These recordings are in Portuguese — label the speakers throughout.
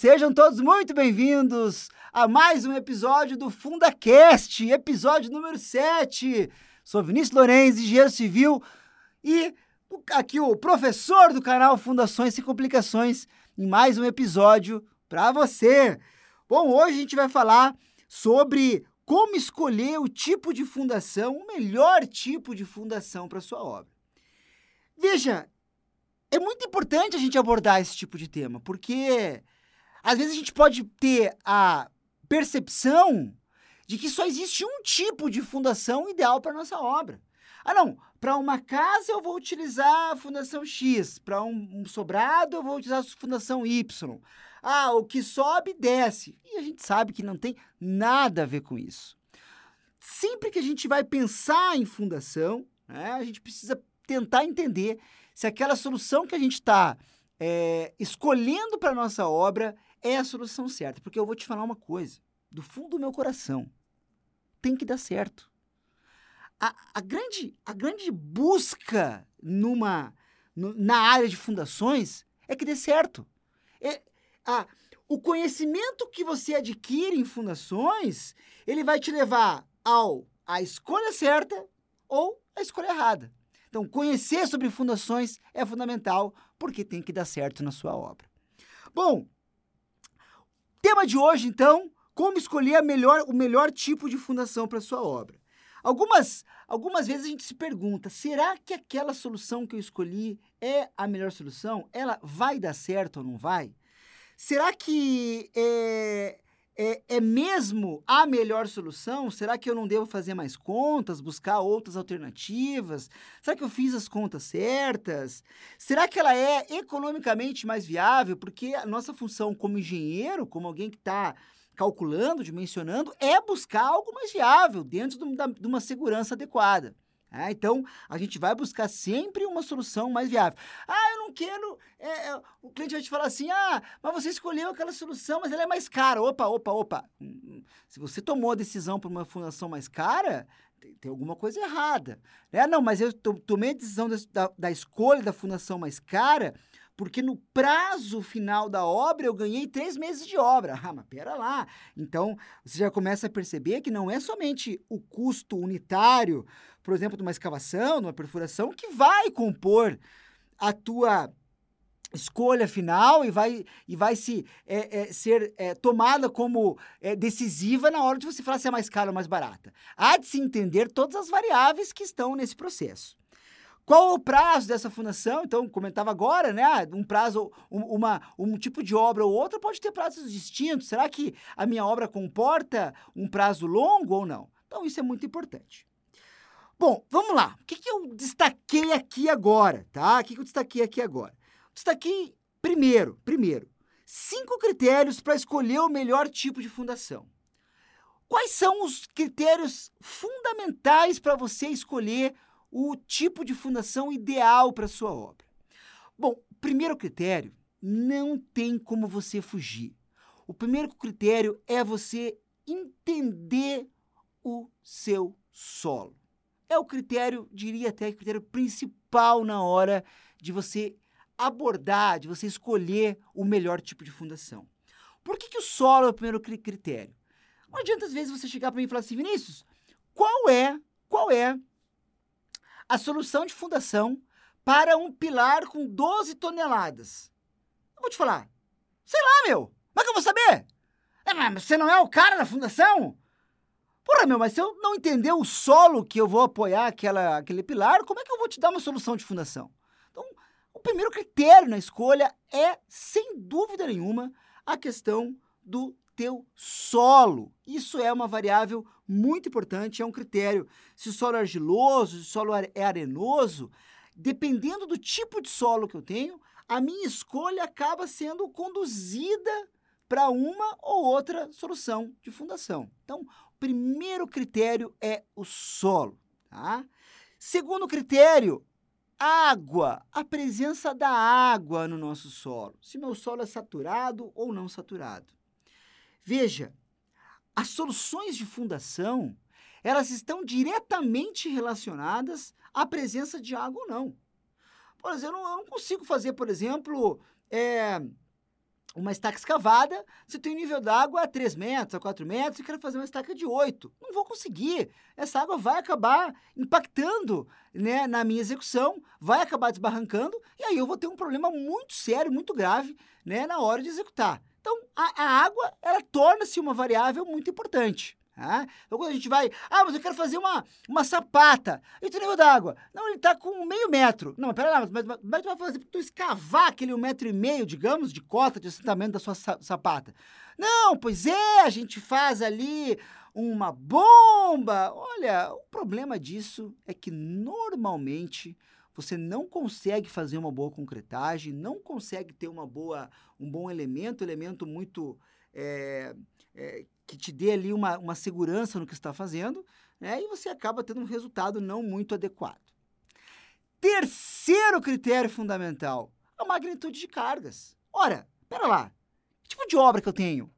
Speaker 1: sejam todos muito bem-vindos a mais um episódio do FundaCast, episódio número 7. Sou Vinícius Lourenço, engenheiro civil, e aqui o professor do canal Fundações e Complicações, em mais um episódio para você. Bom, hoje a gente vai falar sobre como escolher o tipo de fundação, o melhor tipo de fundação para sua obra. Veja, é muito importante a gente abordar esse tipo de tema, porque às vezes a gente pode ter a percepção de que só existe um tipo de fundação ideal para nossa obra. Ah, não, para uma casa eu vou utilizar a fundação X, para um, sobrado eu vou utilizar a fundação Y. Ah, o que sobe, desce. E a gente sabe que não tem nada a ver com isso. Sempre que a gente vai pensar em fundação, né, a gente precisa tentar entender se aquela solução que a gente está é, escolhendo para nossa obra é a solução certa. Porque eu vou te falar uma coisa, do fundo do meu coração, tem que dar certo. A, a grande, a grande busca numa, no, na área de fundações é que dê certo. É, a, o conhecimento que você adquire em fundações, ele vai te levar ao a escolha certa ou a escolha errada. Então, conhecer sobre fundações é fundamental porque tem que dar certo na sua obra. Bom, tema de hoje, então, como escolher melhor, o melhor tipo de fundação para sua obra. Algumas, algumas vezes a gente se pergunta: será que aquela solução que eu escolhi é a melhor solução? Ela vai dar certo ou não vai? Será que é, é, é mesmo a melhor solução? Será que eu não devo fazer mais contas, buscar outras alternativas? Será que eu fiz as contas certas? Será que ela é economicamente mais viável? Porque a nossa função como engenheiro, como alguém que está calculando, dimensionando, é buscar algo mais viável, dentro de uma segurança adequada. É, então, a gente vai buscar sempre uma solução mais viável. Ah, eu não quero. É, é, o cliente vai te falar assim: ah, mas você escolheu aquela solução, mas ela é mais cara. Opa, opa, opa. Hum, hum. Se você tomou a decisão para uma fundação mais cara, tem, tem, alguma coisa errada. É, não, mas eu tomei a decisão da, da escolha da fundação mais cara porque no prazo final da obra eu ganhei três meses de obra. Ah, mas pera lá. Então, você já começa a perceber que não é somente o custo unitário, por exemplo, de uma escavação, de uma perfuração, que vai compor a tua escolha final e vai, e vai se, é, é, ser é, tomada como é, decisiva na hora de você falar se é mais caro ou mais barata. Há de se entender todas as variáveis que estão nesse processo. Qual o prazo dessa fundação? Então, comentava agora, né? Um prazo, um, uma, um tipo de obra ou outra pode ter prazos distintos. Será que a minha obra comporta um prazo longo ou não? Então, isso é muito importante. Bom, vamos lá. O que, que eu destaquei aqui agora, tá? O que, que eu destaquei aqui agora? Destaquei primeiro, primeiro, cinco critérios para escolher o melhor tipo de fundação. Quais são os critérios fundamentais para você escolher o tipo de fundação ideal para sua obra. Bom, primeiro critério, não tem como você fugir. O primeiro critério é você entender o seu solo. É o critério, diria até, o critério principal na hora de você abordar, de você escolher o melhor tipo de fundação. Por que, que o solo é o primeiro critério? Não adianta às vezes você chegar para mim e falar assim, Vinícius, qual é, qual é a solução de fundação para um pilar com 12 toneladas. Eu vou te falar. Sei lá, meu. Como é que eu vou saber? É, mas você não é o cara da fundação? Porra, meu, mas se eu não entender o solo que eu vou apoiar aquela, aquele pilar, como é que eu vou te dar uma solução de fundação? Então, o primeiro critério na escolha é, sem dúvida nenhuma, a questão do teu solo. Isso é uma variável muito importante, é um critério. Se o solo é argiloso, se o solo é arenoso, dependendo do tipo de solo que eu tenho, a minha escolha acaba sendo conduzida para uma ou outra solução de fundação. Então, primeiro critério é o solo. Tá? Segundo critério, água, a presença da água no nosso solo. Se meu solo é saturado ou não saturado. Veja, as soluções de fundação, elas estão diretamente relacionadas à presença de água ou não. Por exemplo, eu não consigo fazer, por exemplo, é, uma estaca escavada, você tem um nível d'água a 3 metros, a 4 metros, e quero fazer uma estaca de 8. Não vou conseguir. Essa água vai acabar impactando né, na minha execução, vai acabar desbarrancando, e aí eu vou ter um problema muito sério, muito grave né, na hora de executar. Então, a, a água, ela torna-se uma variável muito importante. Tá? Então, quando a gente vai, ah, mas eu quero fazer uma, uma sapata, e o nível d'água? Não, ele está com meio metro. Não, pera lá, mas, mas tu vai fazer tu escavar aquele um metro e meio, digamos, de cota de assentamento da sua sapata. Não, pois é, a gente faz ali uma bomba. Olha, o problema disso é que normalmente você não consegue fazer uma boa concretagem, não consegue ter uma boa, um bom elemento, elemento muito é, é, que te dê ali uma, uma segurança no que está fazendo, né? E você acaba tendo um resultado não muito adequado. Terceiro critério fundamental, a magnitude de cargas. Ora, pera lá, que tipo de obra que eu tenho?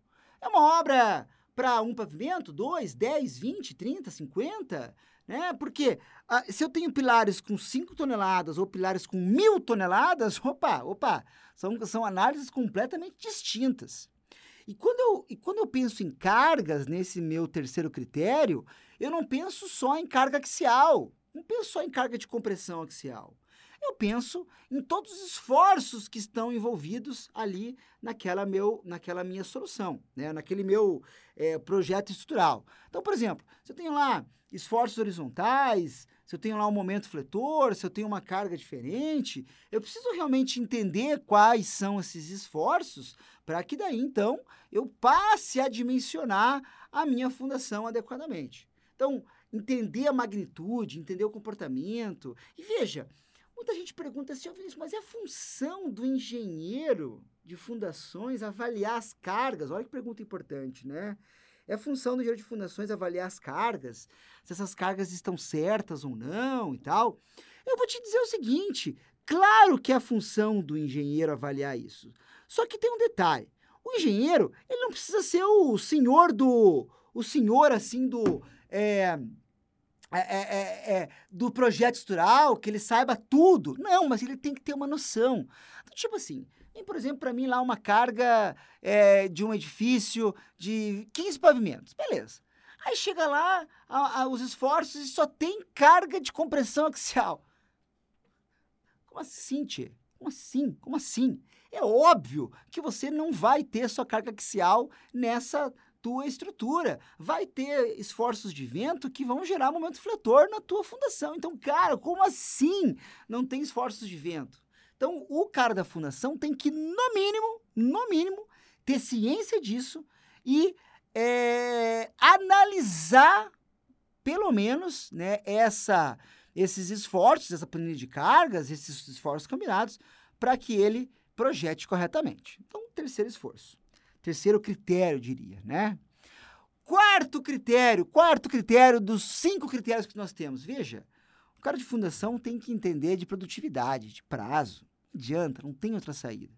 Speaker 1: É uma obra para um pavimento, dois, dez, vinte, trinta, cinquenta? Né? Porque ah, se eu tenho pilares com 5 toneladas ou pilares com mil toneladas, opa, opa, são, são análises completamente distintas. E quando, eu, e quando eu penso em cargas nesse meu terceiro critério, eu não penso só em carga axial, não penso só em carga de compressão axial. Eu penso em todos os esforços que estão envolvidos ali naquela, meu, naquela minha solução, né? naquele meu é, projeto estrutural. Então, por exemplo, se eu tenho lá esforços horizontais, se eu tenho lá um momento fletor, se eu tenho uma carga diferente, eu preciso realmente entender quais são esses esforços para que daí então eu passe a dimensionar a minha fundação adequadamente. Então, entender a magnitude, entender o comportamento. E veja, muita gente pergunta assim, oh, mas é a função do engenheiro de fundações avaliar as cargas? Olha que pergunta importante, né? É função do engenheiro de fundações avaliar as cargas, se essas cargas estão certas ou não e tal. Eu vou te dizer o seguinte: claro que é a função do engenheiro avaliar isso. Só que tem um detalhe: o engenheiro ele não precisa ser o senhor do. O senhor assim do. É, é, é, é, é do projeto estrutural, que ele saiba tudo. Não, mas ele tem que ter uma noção. Tipo assim, tem, por exemplo, para mim lá uma carga é, de um edifício de 15 pavimentos. Beleza. Aí chega lá a, a, os esforços e só tem carga de compressão axial. Como assim, Tchê? Como assim? Como assim? É óbvio que você não vai ter sua carga axial nessa tua estrutura. Vai ter esforços de vento que vão gerar momento fletor na tua fundação. Então, cara, como assim não tem esforços de vento? Então, o cara da fundação tem que, no mínimo, no mínimo, ter ciência disso e é, analisar, pelo menos, né, essa, esses esforços, essa planilha de cargas, esses esforços combinados, para que ele projete corretamente. Então, terceiro esforço. Terceiro critério, diria, né? Quarto critério, quarto critério dos cinco critérios que nós temos. Veja, o cara de fundação tem que entender de produtividade, de prazo adianta, não tem outra saída.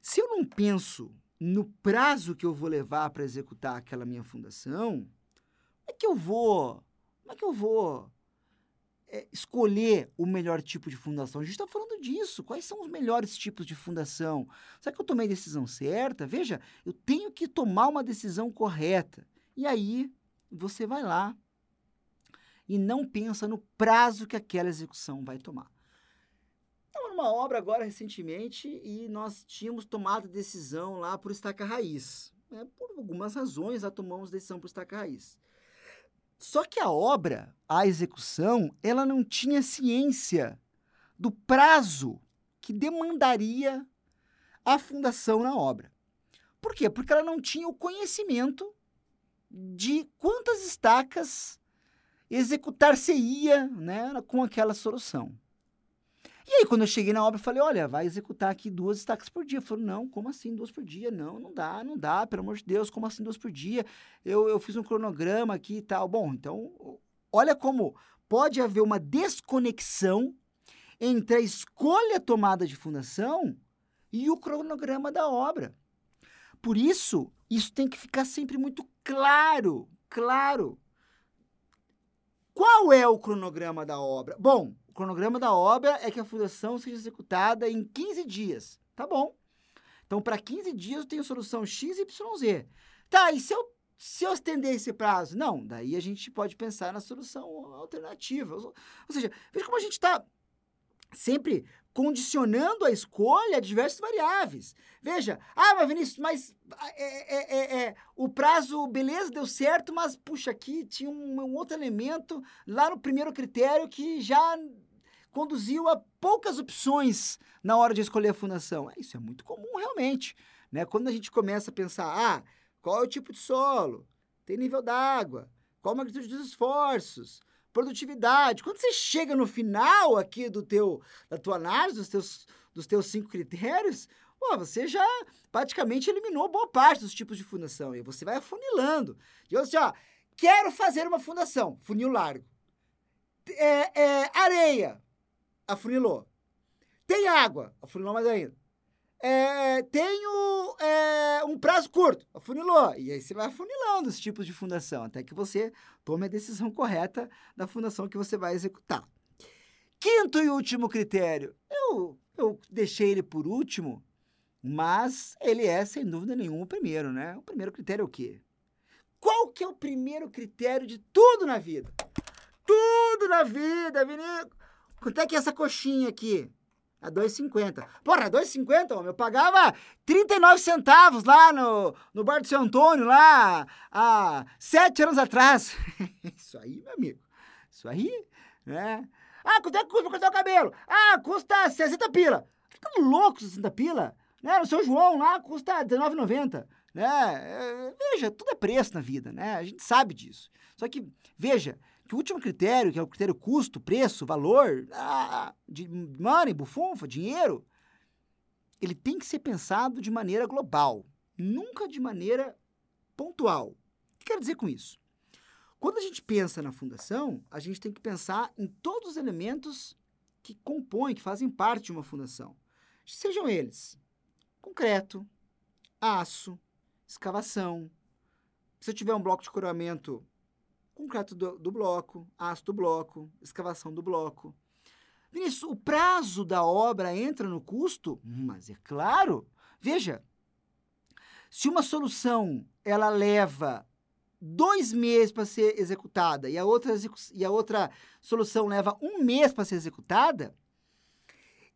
Speaker 1: Se eu não penso no prazo que eu vou levar para executar aquela minha fundação, como é que eu vou, como é que eu vou é, escolher o melhor tipo de fundação? A gente está falando disso. Quais são os melhores tipos de fundação? Será que eu tomei a decisão certa? Veja, eu tenho que tomar uma decisão correta. E aí você vai lá e não pensa no prazo que aquela execução vai tomar numa obra agora recentemente e nós tínhamos tomado decisão lá por estaca raiz. Né? Por algumas razões, já tomamos decisão por estaca raiz. Só que a obra, a execução, ela não tinha ciência do prazo que demandaria a fundação na obra. Por quê? Porque ela não tinha o conhecimento de quantas estacas executar-se-ia né, com aquela solução. E aí, quando eu cheguei na obra, eu falei, olha, vai executar aqui duas estacas por dia. Falou, não, como assim duas por dia? Não, não dá, não dá, pelo amor de Deus, como assim duas por dia? Eu, eu fiz um cronograma aqui e tal. Bom, então, olha como pode haver uma desconexão entre a escolha tomada de fundação e o cronograma da obra. Por isso, isso tem que ficar sempre muito claro, claro. Qual é o cronograma da obra? Bom, o cronograma da obra é que a fundação seja executada em 15 dias. Tá bom. Então, para 15 dias eu tenho solução X, Y, Z. Tá, e se eu, se eu estender esse prazo? Não, daí a gente pode pensar na solução alternativa. Ou, seja, veja como a gente está sempre condicionando a escolha a diversas variáveis. Veja, ah, mas Vinícius, mas é, é, é, é, o prazo, beleza, deu certo, mas puxa, aqui tinha um, um, outro elemento lá no primeiro critério que já conduziu a poucas opções na hora de escolher a fundação. É, isso é muito comum realmente. Né? Quando a gente começa a pensar, ah, qual é o tipo de solo? Tem nível d'água? Qual a magnitude dos esforços? produtividade. Quando você chega no final aqui do teu, da tua análise, dos teus, dos teus cinco critérios, pô, você já praticamente eliminou boa parte dos tipos de fundação. E você vai afunilando. E eu assim, ó, quero fazer uma fundação, funil largo. É, é, areia, afunilou. Tem água, afunilou mais ainda. É, tenho é, um prazo curto, afunilou. E aí você vai afunilando os tipos de fundação, até que você tome a decisão correta da fundação que você vai executar. Quinto e último critério. Eu, eu deixei ele por último, mas ele é, sem dúvida nenhuma, o primeiro, né? O primeiro critério é o quê? Qual que é o primeiro critério de tudo na vida? Tudo na vida, Vinícius. Quanto é que é essa coxinha aqui? A 2,50. Porra, 2,50, homem. Eu pagava 39 centavos lá no, no bar do seu Antônio, lá há sete anos atrás. Isso aí, meu amigo. Isso aí, né? Ah, quanto é que custa pra cortar o cabelo? Ah, custa 60 pila. Fica louco 60 pila. Né? No seu João lá custa R$19,90. Né? É, veja, tudo é preço na vida, né? A gente sabe disso. Só que, veja, que o último critério, que é o critério custo, preço, valor, ah, de money, bufunfa, dinheiro, ele tem que ser pensado de maneira global, nunca de maneira pontual. O que quero dizer com isso? Quando a gente pensa na fundação, a gente tem que pensar em todos os elementos que compõem, que fazem parte de uma fundação. Sejam eles concreto, aço, escavação. Se eu tiver um bloco de coroamento, concreto do, do bloco, aço do bloco, escavação do bloco. Vinícius, o prazo da obra entra no custo? Mas é claro. Veja, se uma solução ela leva dois meses para ser executada e a outra, e a outra solução leva um mês para ser executada,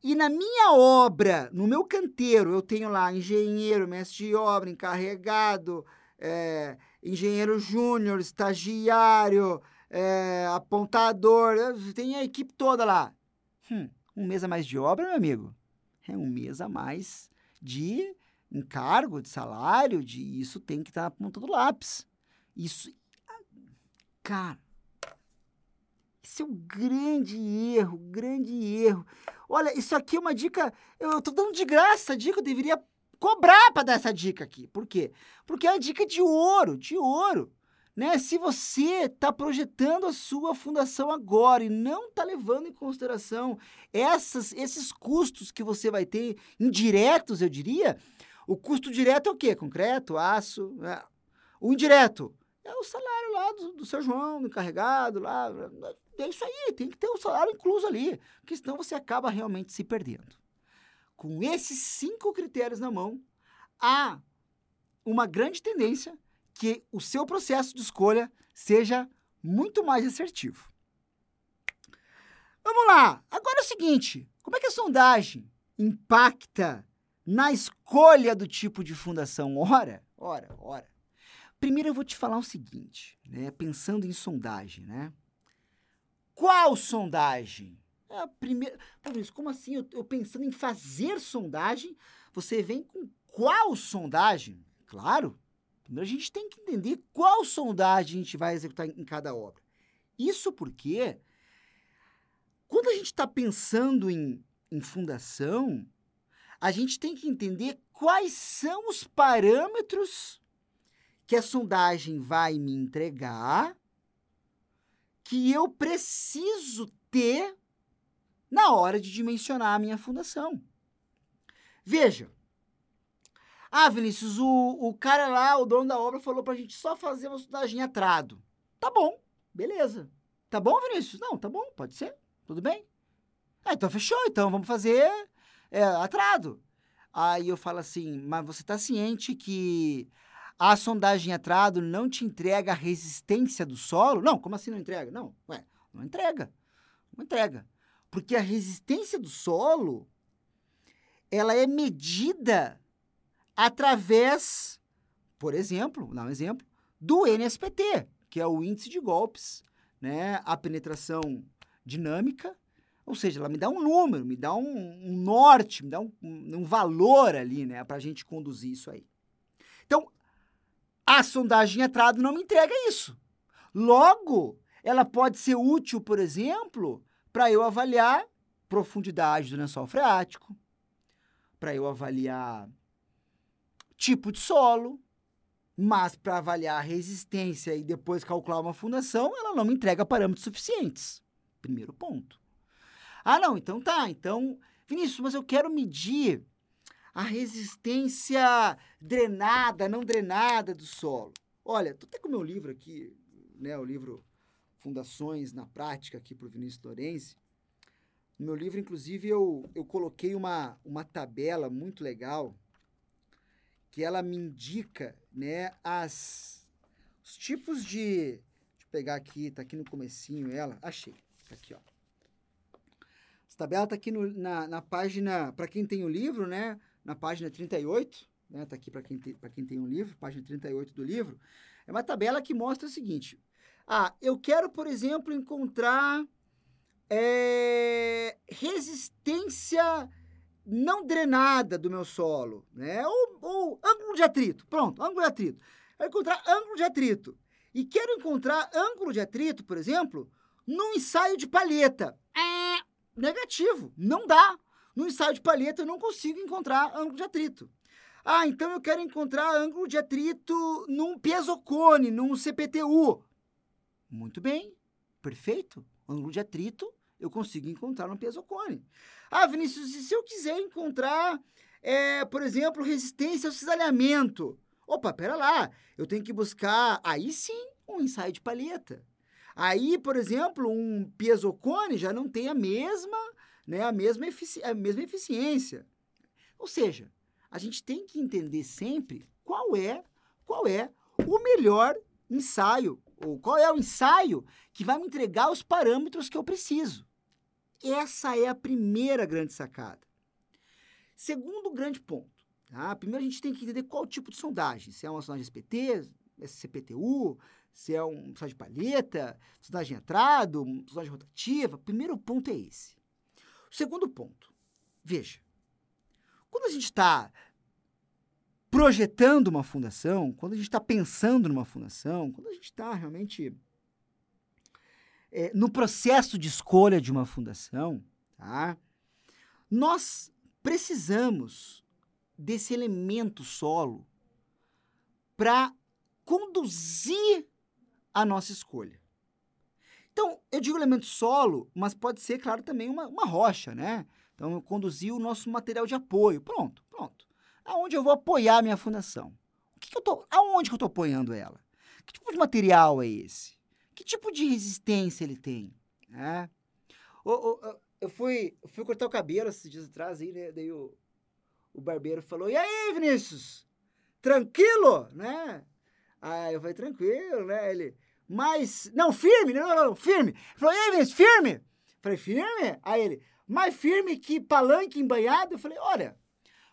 Speaker 1: e na minha obra, no meu canteiro, eu tenho lá engenheiro, mestre de obra, encarregado, é, engenheiro júnior, estagiário, é, apontador, tem a equipe toda lá. Hum, um mês a mais de obra, meu amigo? É um mês a mais de encargo, de salário, de isso tem que estar na ponta do lápis. Isso, cara, isso é um grande erro, grande erro. Olha, isso aqui é uma dica, eu estou dando de graça a dica, eu deveria cobrar para dar essa dica aqui. Por quê? Porque é uma dica de ouro, de ouro. Né? Se você está projetando a sua fundação agora e não está levando em consideração essas, esses custos que você vai ter indiretos, eu diria, o custo direto é o quê? Concreto, aço. Né? O indireto é o salário lá do, do seu João, do encarregado, lá. É isso aí, tem que ter o salário incluso ali, porque senão você acaba realmente se perdendo com esses cinco critérios na mão, há uma grande tendência que o seu processo de escolha seja muito mais assertivo. Vamos lá! Agora é o seguinte: como é que a sondagem impacta na escolha do tipo de fundação? Ora, ora, ora. Primeiro eu vou te falar o seguinte, né? Pensando em sondagem, né? Qual sondagem? É a primeira. Talvez, como assim? Eu, eu pensando em fazer sondagem, você vem com qual sondagem? Claro, primeiro a gente tem que entender qual sondagem a gente vai executar em, em cada obra. Isso porque, quando a gente está pensando em, em fundação, a gente tem que entender quais são os parâmetros que a sondagem vai me entregar que eu preciso ter na hora de dimensionar a minha fundação. Veja. Ah, Vinícius, o, o cara lá, o dono da obra, falou pra gente só fazer uma sondagem atrado. Tá bom, beleza. Tá bom, Vinícius? Não, tá bom, pode ser. Tudo bem. Ah, então fechou. Então vamos fazer é, atrado. Aí eu falo assim, mas você está ciente que a sondagem atrado não te entrega a resistência do solo? Não, como assim não entrega? Não, ué, não entrega. Não entrega. Porque a resistência do solo, ela é medida através, por exemplo, dar um exemplo, do NSPT, que é o índice de golpes, né? A penetração dinâmica, ou seja, ela me dá um número, me dá um, um norte, me dá um, um valor ali, né, para a gente conduzir isso aí. Então, a sondagem entrada não me entrega isso. Logo, ela pode ser útil, por exemplo, para eu avaliar profundidade do lençol freático, para eu avaliar tipo de solo, mas para avaliar a resistência e depois calcular uma fundação, ela não me entrega parâmetros suficientes. Primeiro ponto. Ah, não, então tá. Então, Vinícius, mas eu quero medir a resistência drenada, não drenada do solo. Olha, tô até com o meu livro aqui, né, o livro Fundações na Prática aqui para o Vinícius Lourenço. No meu livro, inclusive, eu, eu coloquei uma, uma tabela muito legal que ela me indica né, as, os tipos de... Deixa eu pegar aqui, tá aqui no comecinho ela. Achei, tá aqui, ó. Essa tabela tá aqui no, na, na página, para quem tem o livro, né, na página 38, né, tá aqui para quem, quem tem um livro, página 38 do livro. É uma tabela que mostra o seguinte, ah, eu quero, por exemplo, encontrar é, resistência não drenada do meu solo, né? Ou, ou, ângulo de atrito. Pronto, ângulo de atrito. Eu encontrar ângulo de atrito. E quero encontrar ângulo de atrito, por exemplo, num ensaio de palheta. É negativo, não dá. No ensaio de palheta eu não consigo encontrar ângulo de atrito. Ah, então eu quero encontrar ângulo de atrito num pesocone, num CPTU. Muito bem, perfeito. Ângulo de atrito eu consigo encontrar no pesocone. Ah, Vinícius, e se eu quiser encontrar, é, por exemplo, resistência ao cisalhamento? Opa, pera lá, eu tenho que buscar, aí sim, um ensaio de palheta. Aí, por exemplo, um pesocone já não tem a mesma, né, a mesma, a mesma eficiência. Ou seja, a gente tem que entender sempre qual é, qual é o melhor ensaio, ou qual é o ensaio que vai me entregar os parâmetros que eu preciso. Essa é a primeira grande sacada. Segundo grande ponto, tá? primeiro a gente tem que entender qual tipo de sondagem, se é uma sondagem SPT, CPTU, se é um sondagem de palheta, sondagem entrado, sondagem rotativa. Primeiro ponto é esse. Segundo ponto, veja, quando a gente está projetando uma fundação, quando a gente está pensando numa fundação, quando a gente está realmente é, no processo de escolha de uma fundação, tá? nós precisamos desse elemento solo para conduzir a nossa escolha. Então, eu digo elemento solo, mas pode ser, claro, também uma, uma rocha, né? Então, eu conduzi o nosso material de apoio. Pronto, pronto. Aonde eu vou apoiar a minha fundação? O que, que eu tô, aonde que eu estou apoiando ela? Que tipo de material é esse? Que tipo de resistência ele tem? Né? O, o, eu, fui, eu fui cortar o cabelo esses dias atrás, aí, né? daí o, o barbeiro falou, e aí, Vinícius? Tranquilo? Né? Aí eu falei, tranquilo, né? Ele, mas, não, firme, não, não, não firme. Ele falou, e aí, Vinícius, firme? Eu falei, firme? Aí ele, mais firme que palanque embanhado? Eu falei, olha,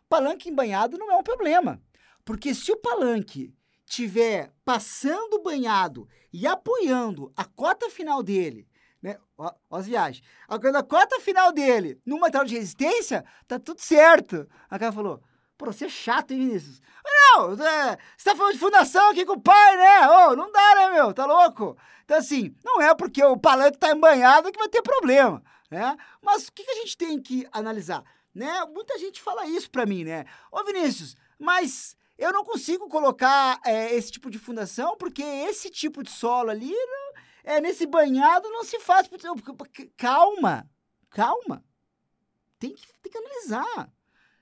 Speaker 1: palanque embanhado não é um problema. Porque se o palanque tiver passando banhado e apoiando a cota final dele, né? Ó, as viagens. A cota final dele no material de resistência, tá tudo certo. A cara falou, pô, você é chato, hein, Vinícius? Não, é, você tá falando de fundação aqui com o pai, né? Ô, não dá, né, meu? Tá louco? Então, assim, não é porque o palanque tá embanhado que vai ter problema, né? Mas o que, que a gente tem que analisar? Né? Muita gente fala isso pra mim, né? Ô, Vinícius, mas eu não consigo colocar é, esse tipo de fundação, porque esse tipo de solo ali, não, é, nesse banhado, não se faz. Calma, calma. Tem que, tem que analisar.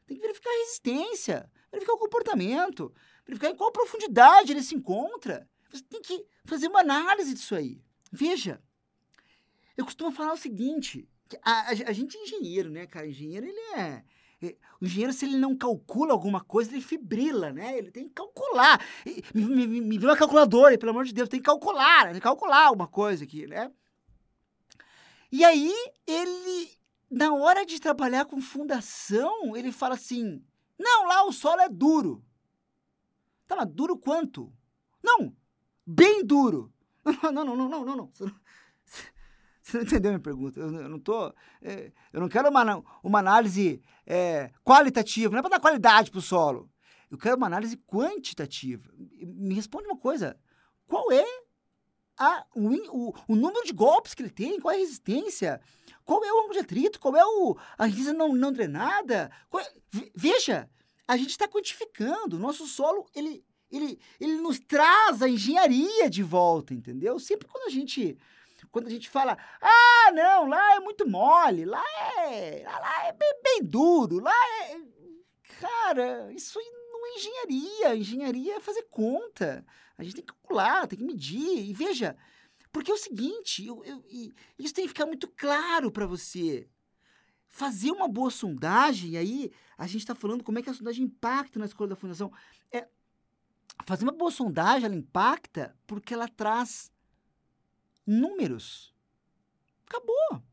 Speaker 1: Tem que verificar a resistência, verificar o comportamento, verificar em qual profundidade ele se encontra. Você tem que fazer uma análise disso aí. Veja, eu costumo falar o seguinte: a, a, a gente é engenheiro, né, cara? Engenheiro, ele é O engenheiro, se ele não calcula alguma coisa, ele fibrila, né? Ele tem que calcular. Me, me, me, vê uma calculadora, pelo amor de Deus, tem que calcular, tem que calcular alguma coisa aqui, né? E aí, ele, na hora de trabalhar com fundação, ele fala assim: não, lá o solo é duro. Tá, mas duro quanto? Não, bem duro. Não, não, não, não, não, não. Não, você não entendeu a minha pergunta? Eu, eu não tô. É, eu não quero uma, uma análise é, qualitativa, não é para dar qualidade para o solo. Eu quero uma análise quantitativa. Me responde uma coisa: qual é a, o, o, o, número de golpes que ele tem? Qual é a resistência? Qual é o ângulo de atrito? Qual é o, a resistência não, não drenada? É, veja, a gente está quantificando. Nosso solo, ele, ele, ele nos traz a engenharia de volta, entendeu? Sempre quando a gente quando a gente fala, ah, não, lá é muito mole, lá é, lá é bem, bem duro, lá é. Cara, isso não é engenharia. Engenharia é fazer conta. A gente tem que calcular, tem que medir. E veja, porque é o seguinte, eu, eu, isso tem que ficar muito claro para você. Fazer uma boa sondagem, aí a gente está falando como é que a sondagem impacta na escolha da fundação. É, fazer uma boa sondagem, ela impacta porque ela traz números. Acabou.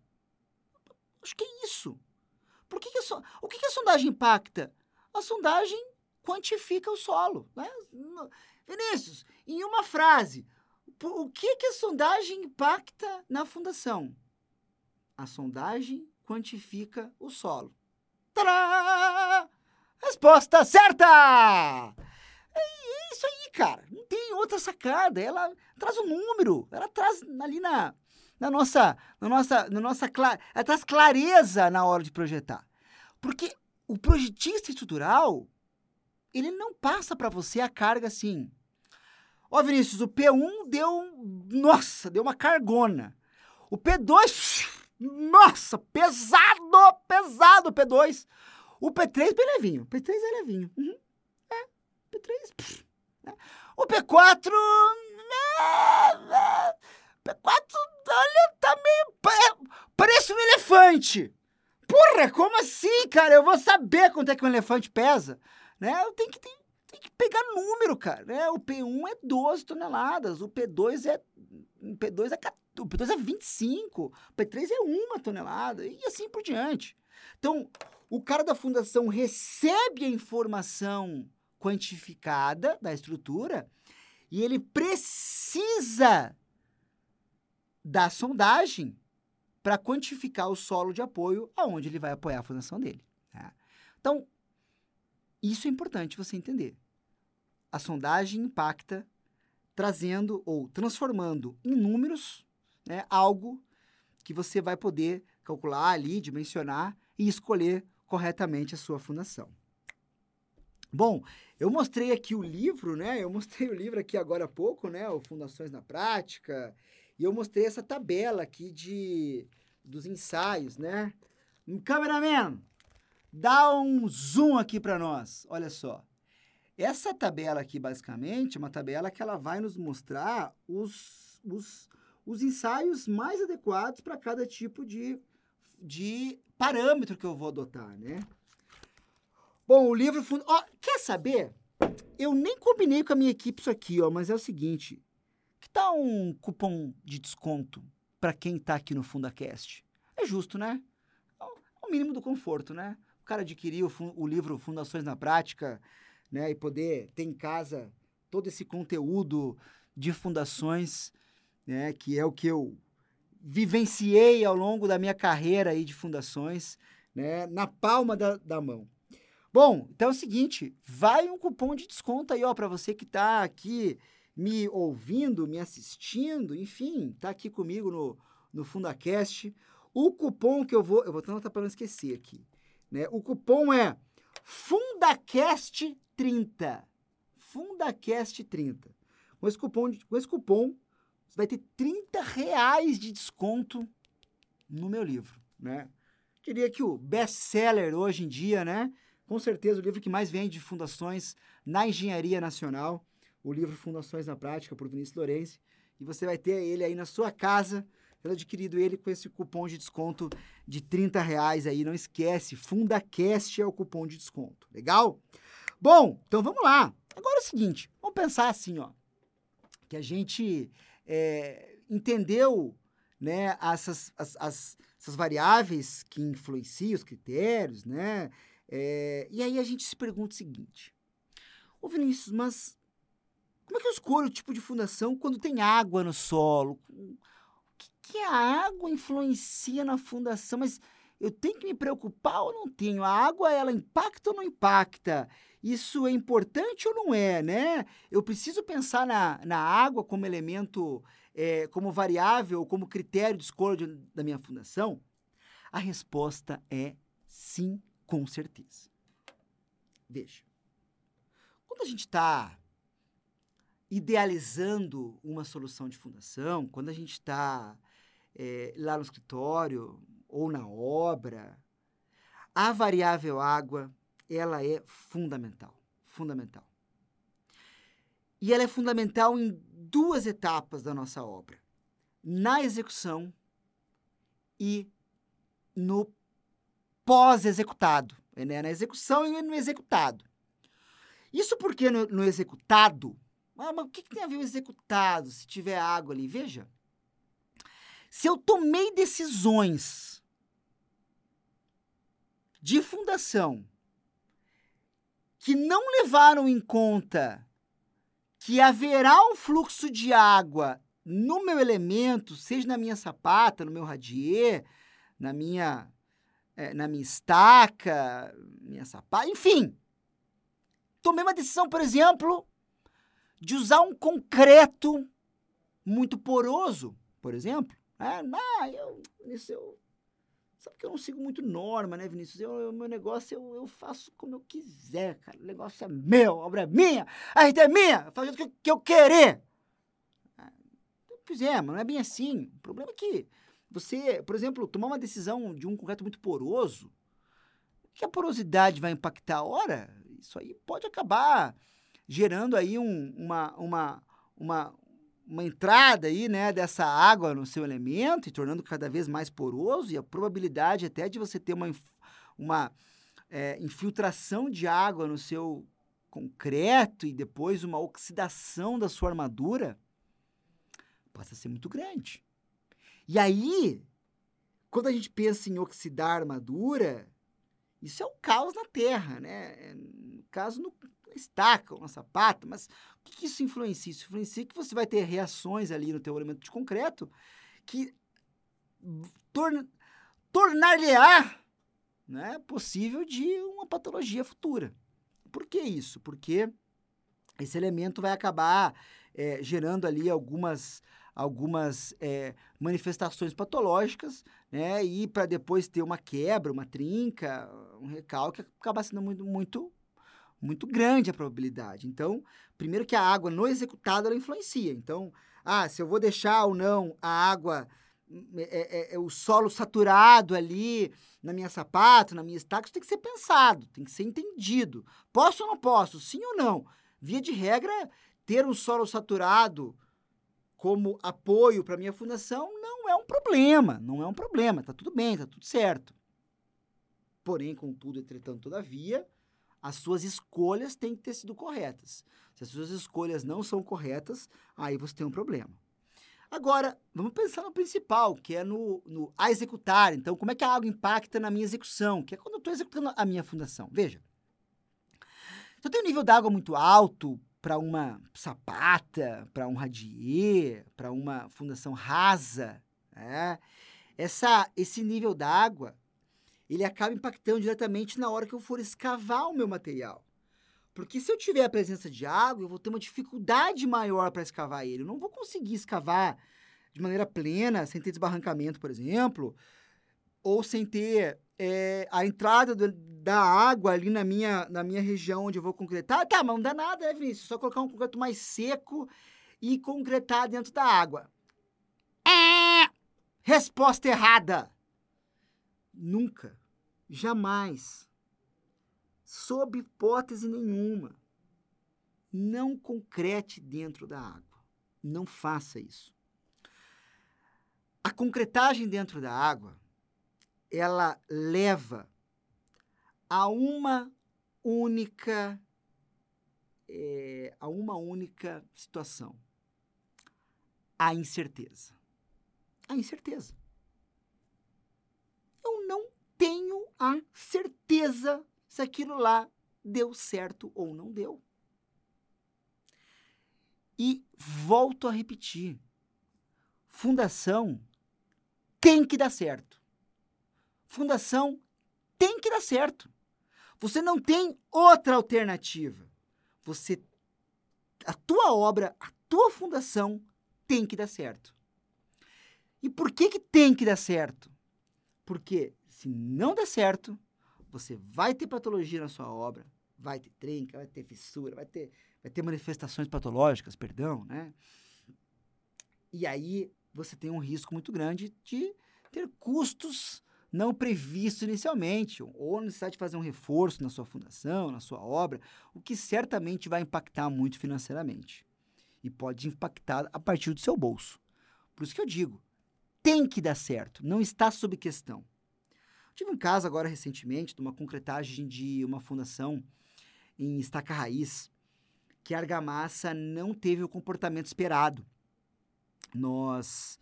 Speaker 1: Acho que é isso. Por que, que a, o que, que a sondagem impacta? A sondagem quantifica o solo. Né? Vinícius, em uma frase, o que, que a sondagem impacta na fundação? A sondagem quantifica o solo. Tadá! Resposta certa! É isso aí, cara. Não tem outra sacada. Ela traz um número. Ela traz ali na, na nossa, na nossa, na nossa, ela traz clareza na hora de projetar. Porque o projetista estrutural, ele não passa para você a carga assim. Ó, Vinícius, o P1 deu, nossa, deu uma cargona. O P2, nossa, pesado, pesado o P2. O P3 bem levinho. O P3 é levinho. Uhum. P3. Pff, né? O P4. Né? P4, olha, tá meio. Parece um elefante. Porra, como assim, cara? Eu vou saber quanto é que um elefante pesa. Né? Eu tenho que, tenho, tenho que pegar número, cara. Né? O P1 é 12 toneladas, o P2 é. O P2 é, o P2 é 25, o P3 é 1 tonelada, e assim por diante. Então, o cara da fundação recebe a informação quantificada da estrutura e ele precisa da sondagem para quantificar o solo de apoio aonde ele vai apoiar a fundação dele. Tá? Então, isso é importante você entender. A sondagem impacta trazendo ou transformando em números né, algo que você vai poder calcular ali, dimensionar e escolher corretamente a sua fundação. Bom, eu mostrei aqui o livro, né? Eu mostrei o livro aqui agora há pouco, né? O Fundações na Prática. E eu mostrei essa tabela aqui de dos ensaios, né? Cameraman, dá um zoom aqui para nós. Olha só. Essa tabela aqui, basicamente, é uma tabela que ela vai nos mostrar os, os, os ensaios mais adequados para cada tipo de, de parâmetro que eu vou adotar, né? Bom, o livro. Ó, quer saber? Eu nem combinei com a minha equipe isso aqui, ó, mas é o seguinte: que tal um cupom de desconto para quem tá aqui no FundaCast? É justo, né? É o mínimo do conforto, né? O cara adquirir o, o livro Fundações na Prática, né? E poder ter em casa todo esse conteúdo de fundações, né? Que é o que eu vivenciei ao longo da minha carreira aí de fundações, né? Na palma da, da mão. Bom, então é o seguinte, vai um cupom de desconto aí, ó, para você que está aqui me ouvindo, me assistindo, enfim, tá aqui comigo no, no FundaCast. O cupom que eu vou, eu vou anotar para não esquecer aqui, né? O cupom é FundaCast30. FundaCast30. Com esse cupom, com esse cupom, você vai ter 30 reais de desconto no meu livro, né? Diria que o best-seller hoje em dia, né? Com certeza o livro que mais vende de fundações na engenharia nacional, o livro Fundações na Prática, por Vinícius Lourenço, e você vai ter ele aí na sua casa, tendo adquirido ele com esse cupom de desconto de 30 reais aí, não esquece, FundaCast é o cupom de desconto, legal? Bom, então vamos lá. Agora é o seguinte, vamos pensar assim, ó, que a gente é, entendeu, né, essas, as, as, essas variáveis que influenciam os critérios, né, é, e aí a gente se pergunta o seguinte, ô Vinícius, mas como é que eu escolho o tipo de fundação quando tem água no solo? O que, que a água influencia na fundação? Mas eu tenho que me preocupar ou não tenho? A água, ela impacta ou não impacta? Isso é importante ou não é, né? Eu preciso pensar na, na água como elemento, é, como variável, como critério de escolha da minha fundação? A resposta é sim, com certeza. Veja, quando a gente está idealizando uma solução de fundação, quando a gente está é, lá no escritório ou na obra, a variável água ela é fundamental, fundamental. E ela é fundamental em duas etapas da nossa obra: na execução e no pós-executado, né? na execução e no executado. Isso porque no, no executado ah, mas o que, que tem a ver o executado se tiver água ali? Veja. Se eu tomei decisões de fundação que não levaram em conta que haverá um fluxo de água no meu elemento, seja na minha sapata, no meu radier, na minha, é, na minha estaca, minha sapata, enfim. Tomei uma decisão, por exemplo, de usar um concreto muito poroso, por exemplo. É, ah, eu, eu, sabe que eu não sigo muito norma, né, Vinícius? O meu negócio eu, eu faço como eu quiser, cara. O negócio é meu, a obra é minha, a RT é minha, faz o que, que eu querer. Ah, eu mas não é bem assim. O problema é que você, por exemplo, tomar uma decisão de um concreto muito poroso, que a porosidade vai impactar? Ora, isso aí pode acabar gerando aí um, uma, uma, uma, uma entrada aí, né, dessa água no seu elemento e tornando cada vez mais poroso e a probabilidade até de você ter uma, uma é, infiltração de água no seu concreto e depois uma oxidação da sua armadura passa a ser muito grande. E aí, quando a gente pensa em oxidar a armadura, isso é o caos na Terra, né? No caso, no, estaca ou na sapata, mas o que, que isso influencia? Isso influencia que você vai ter reações ali no teu elemento de concreto que torna, tornar-lhe-á né, possível de uma patologia futura. Por que isso? Porque esse elemento vai acabar é, gerando ali algumas, algumas é, manifestações patológicas, né, e para depois ter uma quebra, uma trinca, um recalque, acaba sendo muito, muito muito grande a probabilidade. Então, primeiro que a água no executado ela influencia. Então, ah, se eu vou deixar ou não a água, é, é, é o solo saturado ali na minha sapato, na minha estaca, isso tem que ser pensado, tem que ser entendido. Posso ou não posso? Sim ou não? Via de regra, ter um solo saturado como apoio para minha fundação não é um problema, não é um problema, tá tudo bem, tá tudo certo. Porém, contudo, entretanto, todavia, as suas escolhas têm que ter sido corretas. Se as suas escolhas não são corretas, aí você tem um problema. Agora, vamos pensar no principal, que é no, no a executar. Então, como é que a água impacta na minha execução? Que é quando eu estou executando a minha fundação. Veja, se eu tenho um nível d'água muito alto para uma sapata, para um radier, para uma fundação rasa, né? Essa, esse nível d'água ele acaba impactando diretamente na hora que eu for escavar o meu material. Porque se eu tiver a presença de água, eu vou ter uma dificuldade maior para escavar ele. Eu não vou conseguir escavar de maneira plena, sem ter desbarrancamento, por exemplo, ou sem ter é, a entrada do, da água ali na minha, na minha região onde eu vou concretar. Tá, mas não dá nada, né, Vinícius? Só colocar um concreto mais seco e concretar dentro da água. É! Resposta errada. Nunca Jamais, sob hipótese nenhuma, não concrete dentro da água. Não faça isso. A, concretagem dentro da água, ela leva a uma única é, a uma única situação: a incerteza. A incerteza. Eu não tenho a certeza se aquilo lá deu certo ou não deu. E volto a repetir: fundação tem que dar certo. Fundação tem que dar certo. Você não tem outra alternativa. Você a tua obra, a tua fundação tem que dar certo. E por que que tem que dar certo? Porque se não der certo, você vai ter patologia na sua obra, vai ter trinca, vai ter fissura, vai ter, vai ter manifestações patológicas, perdão, né? E aí você tem um risco muito grande de ter custos não previsto inicialmente, ou necessidade de fazer um reforço na sua fundação, na sua obra, o que certamente vai impactar muito financeiramente. E pode impactar a partir do seu bolso. Por isso que eu digo, tem que dar certo, não está sob questão. Tive um caso agora recentemente de uma concretagem de uma fundação em estaca raiz, que a argamassa não teve o comportamento esperado. Nós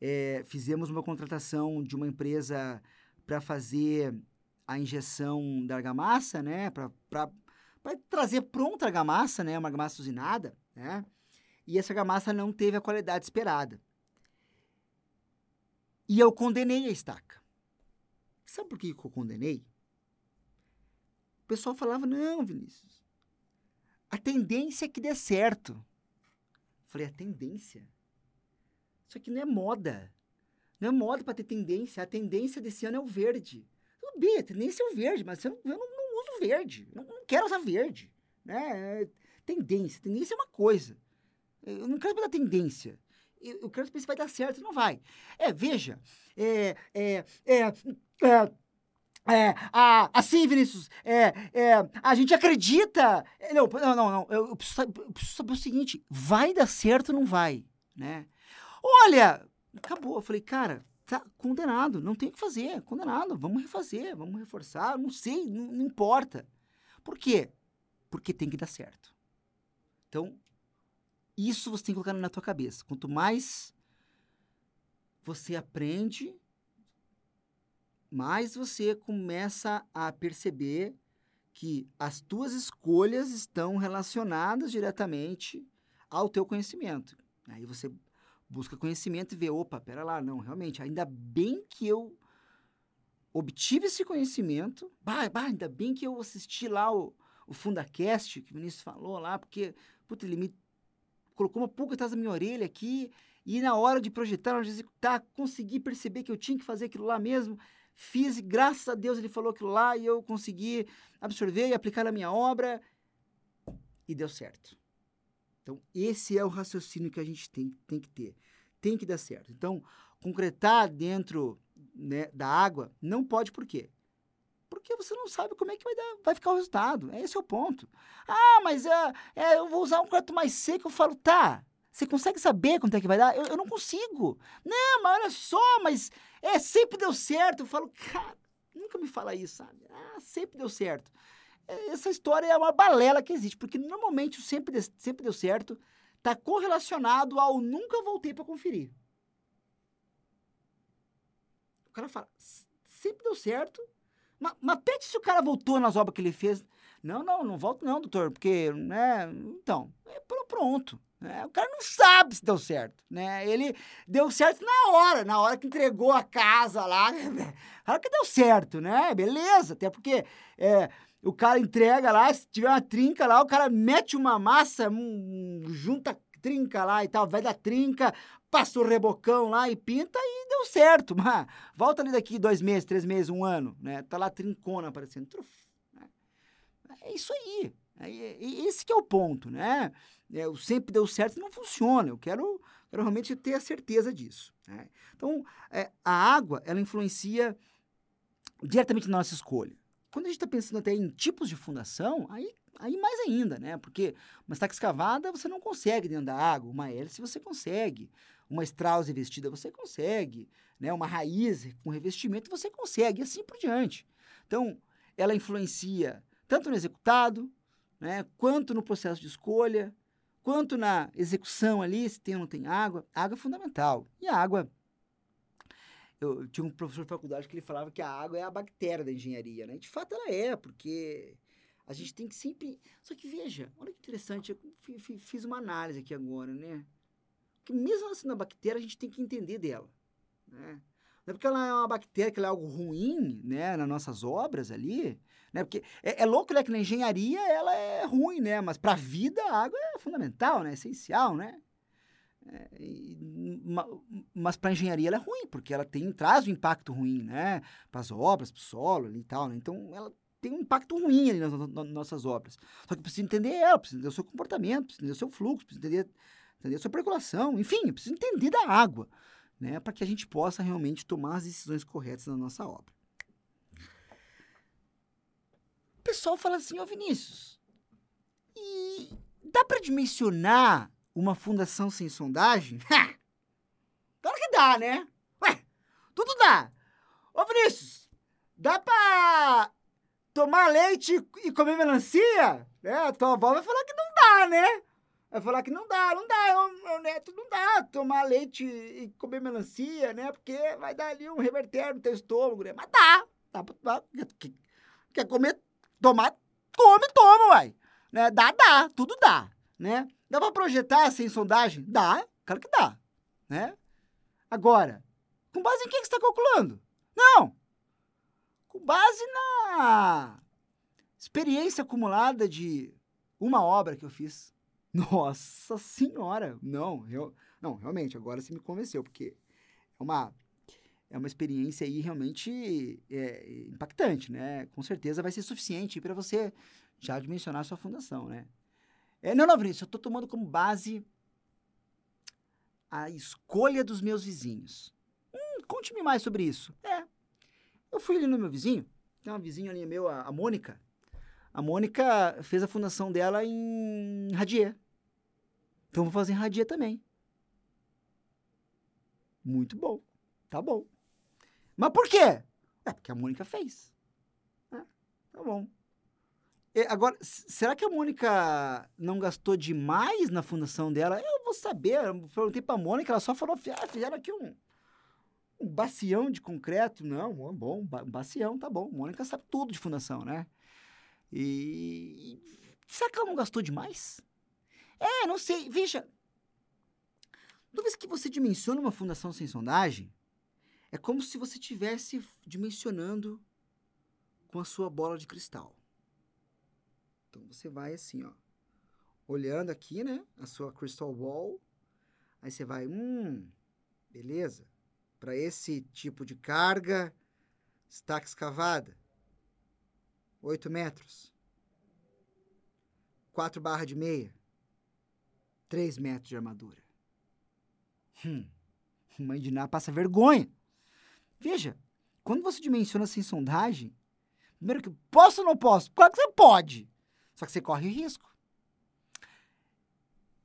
Speaker 1: é, fizemos uma contratação de uma empresa para fazer a injeção da argamassa, né? Para trazer pronta a argamassa, né? Uma argamassa usinada, né? E essa argamassa não teve a qualidade esperada. E eu condenei a estaca. Sabe por que eu condenei? O pessoal falava, não, Vinícius, a tendência é que dê certo. Eu falei, a tendência? Isso aqui não é moda. Não é moda para ter tendência. A tendência desse ano é o verde. Tudo bem, a tendência é o verde, mas eu não, eu não uso verde. Não, não quero usar verde. Né? É, tendência. Tendência é uma coisa. Eu não quero dar tendência. Eu, eu quero saber se vai dar certo não vai. É, veja. É, é, é, é é, assim, Vinícius, é, é, a gente acredita. É, não, não, não, eu, eu, eu, preciso, saber o seguinte: vai dar certo ou não vai? Né? Olha, acabou. Eu falei, cara, tá condenado, não tem o que fazer, condenado, vamos refazer, vamos reforçar, não sei, não, não importa. Por quê? Porque tem que dar certo. Então, isso você tem que colocar na tua cabeça. Quanto mais você aprende, mais você começa a perceber que as tuas escolhas estão relacionadas diretamente ao teu conhecimento. Aí você busca conhecimento e vê, opa, pera lá, não, realmente, ainda bem que eu obtive esse conhecimento, bah, bah, ainda bem que eu assisti lá o, o Fundacast, que o Vinícius falou lá, porque, puta, ele me colocou uma pulga atrás da minha orelha aqui, e na hora de projetar, na hora de executar, consegui perceber que eu tinha que fazer aquilo lá mesmo, fiz e graças a Deus ele falou aquilo lá e eu consegui absorver e aplicar na minha obra, e deu certo. Então, esse é o raciocínio que a gente tem, tem que ter. Tem que dar certo. Então, concretar dentro né, da água não pode por quê? Porque você não sabe como é que vai, dar, vai ficar o resultado. Esse é o ponto. Ah, mas é, é, eu vou usar um concreto mais seco. Eu falo, tá, você consegue saber quanto é que vai dar? Eu, eu não consigo. Não, mas olha só, mas é, sempre deu certo. Eu falo, cara, nunca me fala isso, sabe? Ah, sempre deu certo essa história é uma balela que existe, porque normalmente o sempre, sempre deu certo está correlacionado ao nunca voltei para conferir. O cara fala, sempre deu certo, mas, mas pede se o cara voltou nas obras que ele fez. Não, não, não volto não, doutor, porque, né, então, é pronto. Né? O cara não sabe se deu certo, né? Ele deu certo na hora, na hora que entregou a casa lá, na hora que deu certo, né? Beleza, até porque é, o cara entrega lá, se tiver uma trinca lá, o cara mete uma massa, junta trinca lá e tal, vai da trinca, passa o rebocão lá e pinta e deu certo. Mas volta ali daqui dois meses, três meses, um ano, né? Tá lá trincona aparecendo. Truf, né? É isso aí. É, esse que é o ponto, né? É, o sempre deu certo não funciona. Eu quero, quero realmente ter a certeza disso. Né? Então, é, a água, ela influencia diretamente na nossa escolha. Quando a gente está pensando até em tipos de fundação, aí, aí mais ainda, né? Porque uma estaca escavada você não consegue dentro da água, uma hélice você consegue, uma Strauss revestida você consegue, né? Uma raiz com revestimento você consegue, e assim por diante. Então, ela influencia tanto no executado, né, quanto no processo de escolha, quanto na execução ali, se tem ou não tem água. A água é fundamental. E a água eu tinha um professor de faculdade que ele falava que a água é a bactéria da engenharia, né? De fato ela é, porque a gente tem que sempre. Só que veja, olha que interessante, eu fiz uma análise aqui agora, né? Que mesmo assim na bactéria a gente tem que entender dela, né? Não é porque ela é uma bactéria, que ela é algo ruim, né, nas nossas obras ali, né? Porque é, é louco, né, que na engenharia ela é ruim, né? Mas para a vida a água é fundamental, né? Essencial, né? É, e, mas para a engenharia ela é ruim, porque ela tem, traz um impacto ruim, né? Para as obras, para o solo e tal, né? Então, ela tem um impacto ruim ali nas, nas, nossas obras. Só que precisa entender ela, precisa entender o seu comportamento, entender o seu fluxo, precisa entender, entender a sua percolação, enfim, precisa entender da água, né? Para que a gente possa realmente tomar as decisões corretas na nossa obra. O pessoal fala assim, ô Vinícius, e dá para dimensionar uma fundação sem sondagem? claro que dá, né? Ué, tudo dá. Ô, Vinícius, dá pra tomar leite e comer melancia? É, a tua avó vai falar que não dá, né? Vai falar que não dá, não dá, meu neto, não dá tomar leite e comer melancia, né? Porque vai dar ali um reverter no teu estômago, né? Mas dá, dá, dá quer comer, tomar, come, toma, uai. Né? Dá, dá, tudo dá, né? Dá para projetar sem sondagem? Dá, claro que dá, né? Agora, com base em que, que você está calculando? Não! Com base na experiência acumulada de uma obra que eu fiz. Nossa senhora! Não, eu, não, realmente, agora você me convenceu, porque é uma, é uma experiência aí realmente é, impactante, né? Com certeza vai ser suficiente para você já dimensionar a sua fundação, né? É, não, Vinícius, eu estou tomando como base a escolha dos meus vizinhos. Hum, Conte-me mais sobre isso. É, eu fui ali no meu vizinho, tem uma vizinha ali meu, a, a Mônica. A Mônica fez a fundação dela em Radier. Então vou fazer em Radier também. Muito bom. Tá bom. Mas por quê? É porque a Mônica fez. É, tá bom. É, agora, será que a Mônica não gastou demais na fundação dela? Eu vou saber. Eu perguntei pra Mônica, ela só falou, ah, fizeram aqui um, um bacião de concreto. Não, bom, bacião, tá bom. Mônica sabe tudo de fundação, né? E será que ela não gastou demais? É, não sei. Veja, toda vez que você dimensiona uma fundação sem sondagem, é como se você estivesse dimensionando com a sua bola de cristal. Então você vai assim, ó, olhando aqui, né, a sua crystal ball, aí você vai, hum, beleza. Para esse tipo de carga, estaca escavada, 8 metros, 4 barras de meia, 3 metros de armadura. Hum, mãe de Ná passa vergonha. Veja, quando você dimensiona sem sondagem, primeiro que posso ou não posso? Claro que você pode. Só que você corre risco.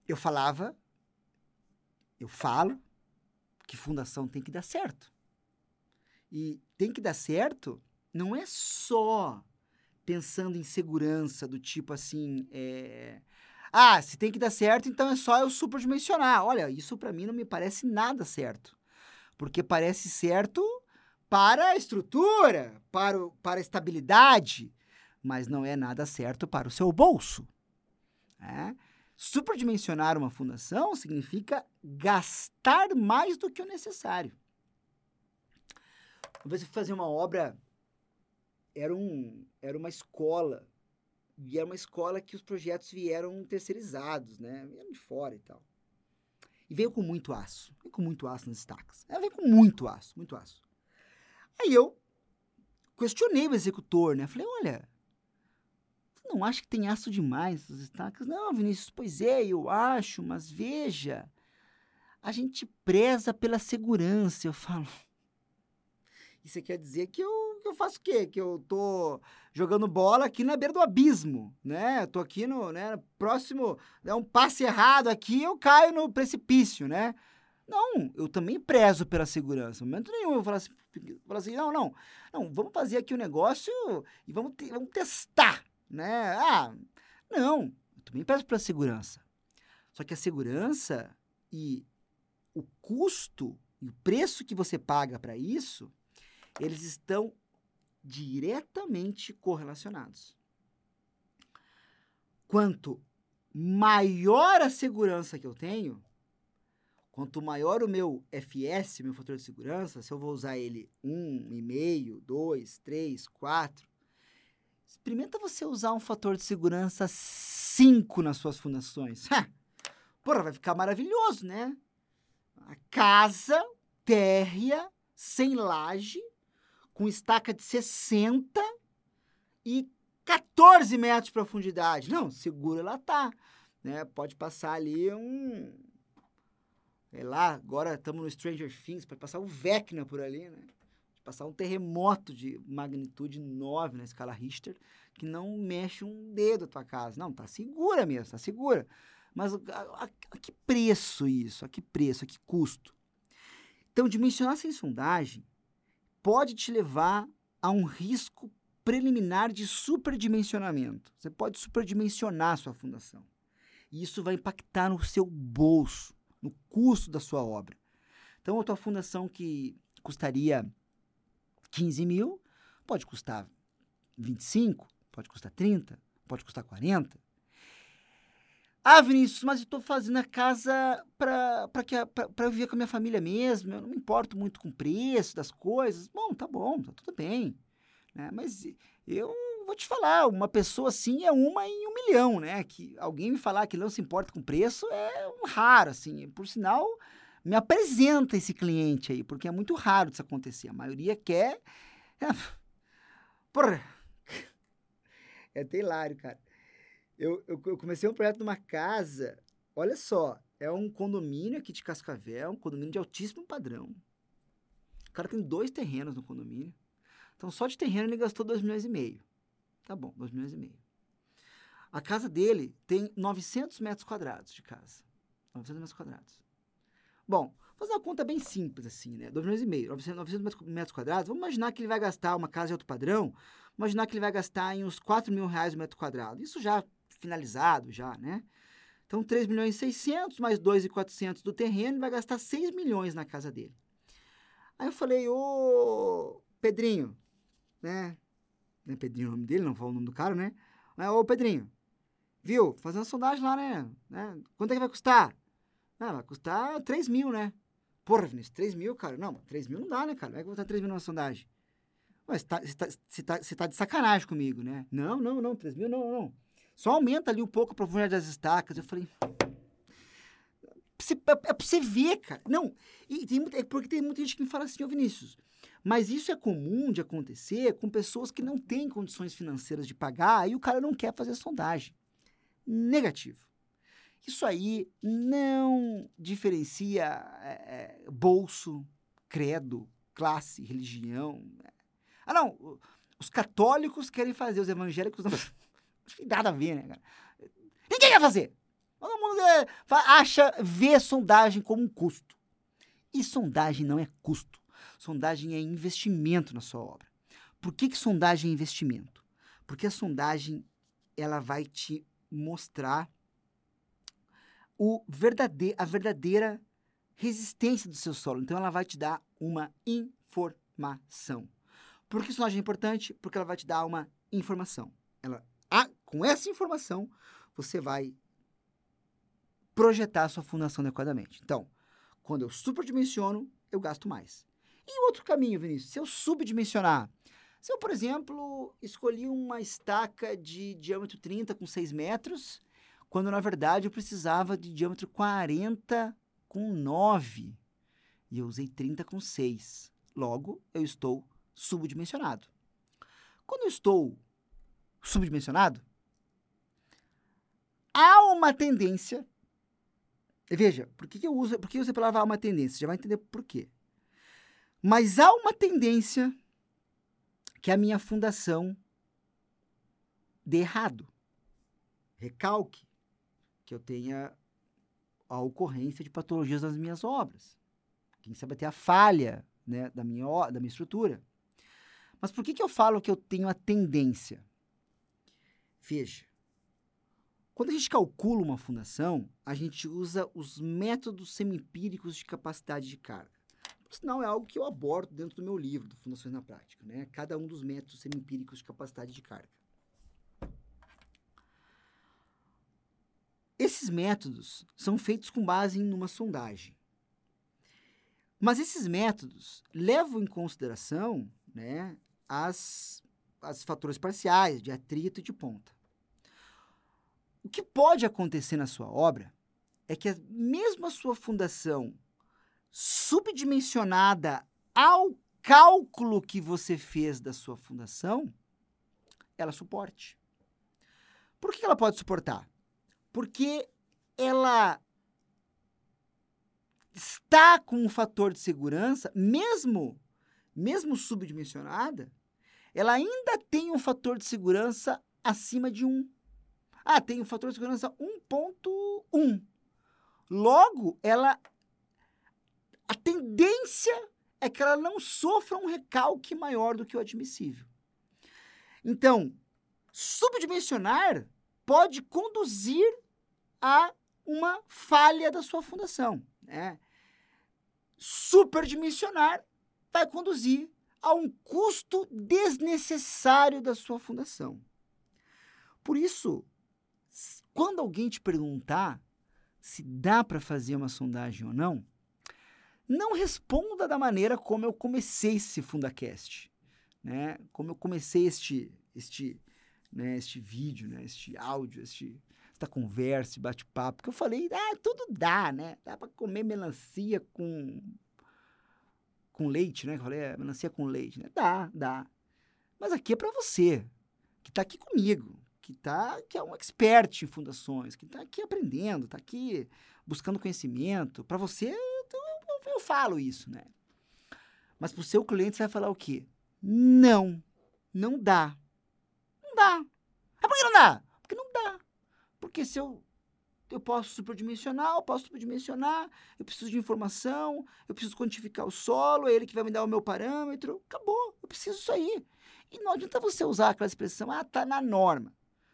Speaker 1: Eu falava, eu falo que fundação tem que dar certo. E tem que dar certo não é só pensando em segurança, do tipo assim, é... ah, se tem que dar certo, então é só eu superdimensionar. Olha, isso para mim não me parece nada certo. Porque parece certo para a estrutura, para, o, para a estabilidade, mas não é nada certo para o seu bolso. É? Superdimensionar uma fundação significa gastar mais do que o necessário. Uma vez eu fui fazer uma obra, era, um, era uma escola, e era uma escola que os projetos vieram terceirizados, né? Vieram de fora e tal. E veio com muito aço, veio com muito aço nas estacas. Ela veio com muito aço, muito aço. Aí eu questionei o executor, né? Falei, olha, não acha que tem aço demais nas estacas? Não, Vinícius, pois é, eu acho, mas veja, a gente preza pela segurança. Eu falo, isso quer dizer que eu, que eu faço o quê? Que eu tô jogando bola aqui na beira do abismo, né? tô aqui no né, próximo, é um passe errado aqui, eu caio no precipício, né? Não, eu também prezo pela segurança. No momento nenhum eu falo assim, falo assim não, não, não, vamos fazer aqui o um negócio e vamos, te, vamos testar, né? Ah, não, eu também prezo pela segurança. Só que a segurança e o custo e o preço que você paga para isso, eles estão diretamente correlacionados. Quanto maior a segurança que eu tenho, Quanto maior o meu FS, meu fator de segurança, se eu vou usar ele 1,5, 2, 3, 4, experimenta você usar um fator de segurança 5 nas suas fundações. Porra, vai ficar maravilhoso, né? A casa térrea, sem laje, com estaca de 60 e 14 metros de profundidade. Não, seguro ela tá. Né? Pode passar ali um, é lá, agora estamos no Stranger Things, para passar o Vecna por ali, né? Passar um terremoto de magnitude 9 na escala Richter, que não mexe um dedo a tua casa. Não, tá segura mesmo, tá segura. Mas a, a, a que preço isso? A que preço? A que custo? Então, dimensionar sem sondagem pode te levar a um risco preliminar de superdimensionamento. Você pode superdimensionar a sua fundação. E isso vai impactar no seu bolso no custo da sua obra. Então, a tua fundação que custaria 15 mil, pode custar 25, pode custar 30, pode custar 40. Ah, Vinícius, mas eu estou fazendo a casa para eu viver com a minha família mesmo, eu não me importo muito com o preço das coisas. Bom, tá bom, tá tudo bem. Né? Mas eu vou te falar, uma pessoa assim é uma em um milhão, né? Que alguém me falar que não se importa com preço é um raro, assim. Por sinal, me apresenta esse cliente aí, porque é muito raro isso acontecer. A maioria quer. É... Porra! É até hilário, cara. Eu, eu, eu comecei um projeto numa casa, olha só, é um condomínio aqui de Cascavel, um condomínio de altíssimo padrão. O cara tem dois terrenos no condomínio. Então, só de terreno ele gastou dois milhões e meio. Tá bom, 2 milhões e meio. A casa dele tem 900 metros quadrados de casa. 900 metros quadrados. Bom, fazer uma conta bem simples assim, né? 2 milhões e meio, 900, 900 metros quadrados. Vamos imaginar que ele vai gastar uma casa de alto padrão. Imaginar que ele vai gastar em uns 4 mil reais o metro quadrado. Isso já finalizado, já, né? Então, 3 milhões e 600 mais 2,400 do terreno, vai gastar 6 milhões na casa dele. Aí eu falei, ô Pedrinho, né? Pedrinho é o nome dele, não fala o nome do cara, né? Mas, ô, Pedrinho, viu? Fazendo sondagem lá, né? né? Quanto é que vai custar? Ah, vai custar 3 mil, né? Porra, Vinícius, 3 mil, cara? Não, 3 mil não dá, né, cara? Como é que vai custar 3 mil numa sondagem? Mas você tá, tá, tá, tá, de sacanagem comigo, né? Não, não, não, 3 mil não, não. Só aumenta ali um pouco a profundidade das estacas. Eu falei, é, é pra você ver, cara. Não, e tem, é porque tem muita gente que me fala assim, ô Vinícius, mas isso é comum de acontecer com pessoas que não têm condições financeiras de pagar e o cara não quer fazer sondagem. Negativo. Isso aí não diferencia é, bolso, credo, classe, religião. Né? Ah, não. Os católicos querem fazer, os evangélicos não. Nada a ver, né, cara? Ninguém quer fazer. Todo mundo é, acha, vê sondagem como um custo. E sondagem não é custo. Sondagem é investimento na sua obra. Por que, que sondagem é investimento? Porque a sondagem ela vai te mostrar o verdade a verdadeira resistência do seu solo. Então, ela vai te dar uma informação. Por que sondagem é importante? Porque ela vai te dar uma informação. Ela, ah, com essa informação, você vai projetar a sua fundação adequadamente. Então, quando eu superdimensiono, eu gasto mais. E outro caminho, Vinícius, se eu subdimensionar, se eu, por exemplo, escolhi uma estaca de diâmetro 30 com 6 metros, quando na verdade eu precisava de diâmetro 40 com 9, e eu usei 30 com 6. Logo, eu estou subdimensionado. Quando eu estou subdimensionado, há uma tendência Veja, por que, que eu uso, por que eu uso a palavra há uma tendência? Você já vai entender por quê. Mas há uma tendência que a minha fundação dê errado. Recalque que eu tenha a ocorrência de patologias nas minhas obras. Quem sabe até a falha né, da, minha, da minha estrutura. Mas por que, que eu falo que eu tenho a tendência? Veja, quando a gente calcula uma fundação, a gente usa os métodos semiempíricos de capacidade de carga. Senão é algo que eu abordo dentro do meu livro, do Fundações na Prática, né? Cada um dos métodos semiempíricos de capacidade de carga. Esses métodos são feitos com base em uma sondagem. Mas esses métodos levam em consideração né, as, as fatores parciais de atrito e de ponta. O que pode acontecer na sua obra é que mesmo a sua fundação subdimensionada ao cálculo que você fez da sua fundação, ela suporte. Por que ela pode suportar? Porque ela está com um fator de segurança, mesmo mesmo subdimensionada, ela ainda tem um fator de segurança acima de 1. Ah, tem um fator de segurança 1.1. Logo, ela a tendência é que ela não sofra um recalque maior do que o admissível. Então, subdimensionar pode conduzir a uma falha da sua fundação. Né? Superdimensionar vai conduzir a um custo desnecessário da sua fundação. Por isso, quando alguém te perguntar se dá para fazer uma sondagem ou não, não responda da maneira como eu comecei esse FundaCast, né? Como eu comecei este, este, né, este vídeo, né, este áudio, este, esta conversa, bate-papo, que eu falei, ah, tudo dá, né? Dá para comer melancia com com leite, né? Eu falei, é, melancia com leite, né? Dá, dá. Mas aqui é para você, que está aqui comigo, que tá, que é um expert em fundações, que está aqui aprendendo, está aqui buscando conhecimento. Para você, eu, eu, eu, falo isso, né? Mas para o seu cliente, você vai falar o quê? Não, não dá. Não dá. Ah, por que não dá? Porque não dá. Porque se eu eu posso superdimensionar, eu posso superdimensionar, eu preciso de informação, eu preciso quantificar o solo, é ele que vai me dar o meu parâmetro. Acabou, eu preciso disso aí. E não adianta você usar aquela expressão, ah, tá na norma.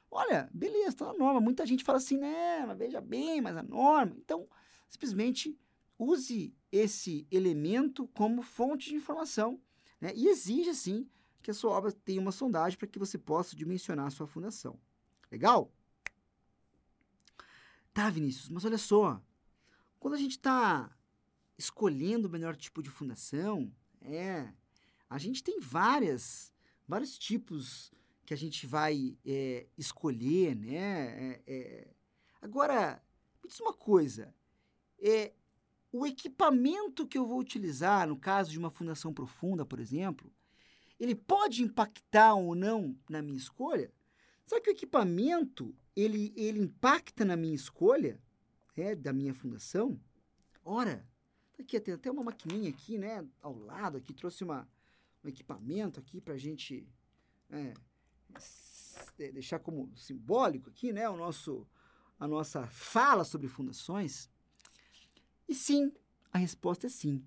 Speaker 1: Olha, beleza, tá na norma. Muita gente fala assim, né, mas veja bem, mas a norma. Então, simplesmente use esse elemento como fonte de informação né? e exija, sim, que a sua obra tenha uma sondagem para que você possa dimensionar a sua fundação. Legal? Tá, Vinícius, mas olha só. Quando a gente está escolhendo o melhor tipo de fundação, é, a gente tem várias, vários tipos que a gente vai é, escolher, né? É, é. Agora, me diz uma coisa. É, o equipamento que eu vou utilizar, no caso de uma fundação profunda, por exemplo, ele pode impactar ou não na minha escolha? Será que o equipamento ele, ele impacta na minha escolha né, da minha fundação? Ora, tá aqui tem até uma maquininha aqui, né, ao lado aqui, trouxe uma, um equipamento aqui para a gente é, deixar como simbólico aqui, né, o nosso, a nossa fala sobre fundações. E sim, a resposta é sim.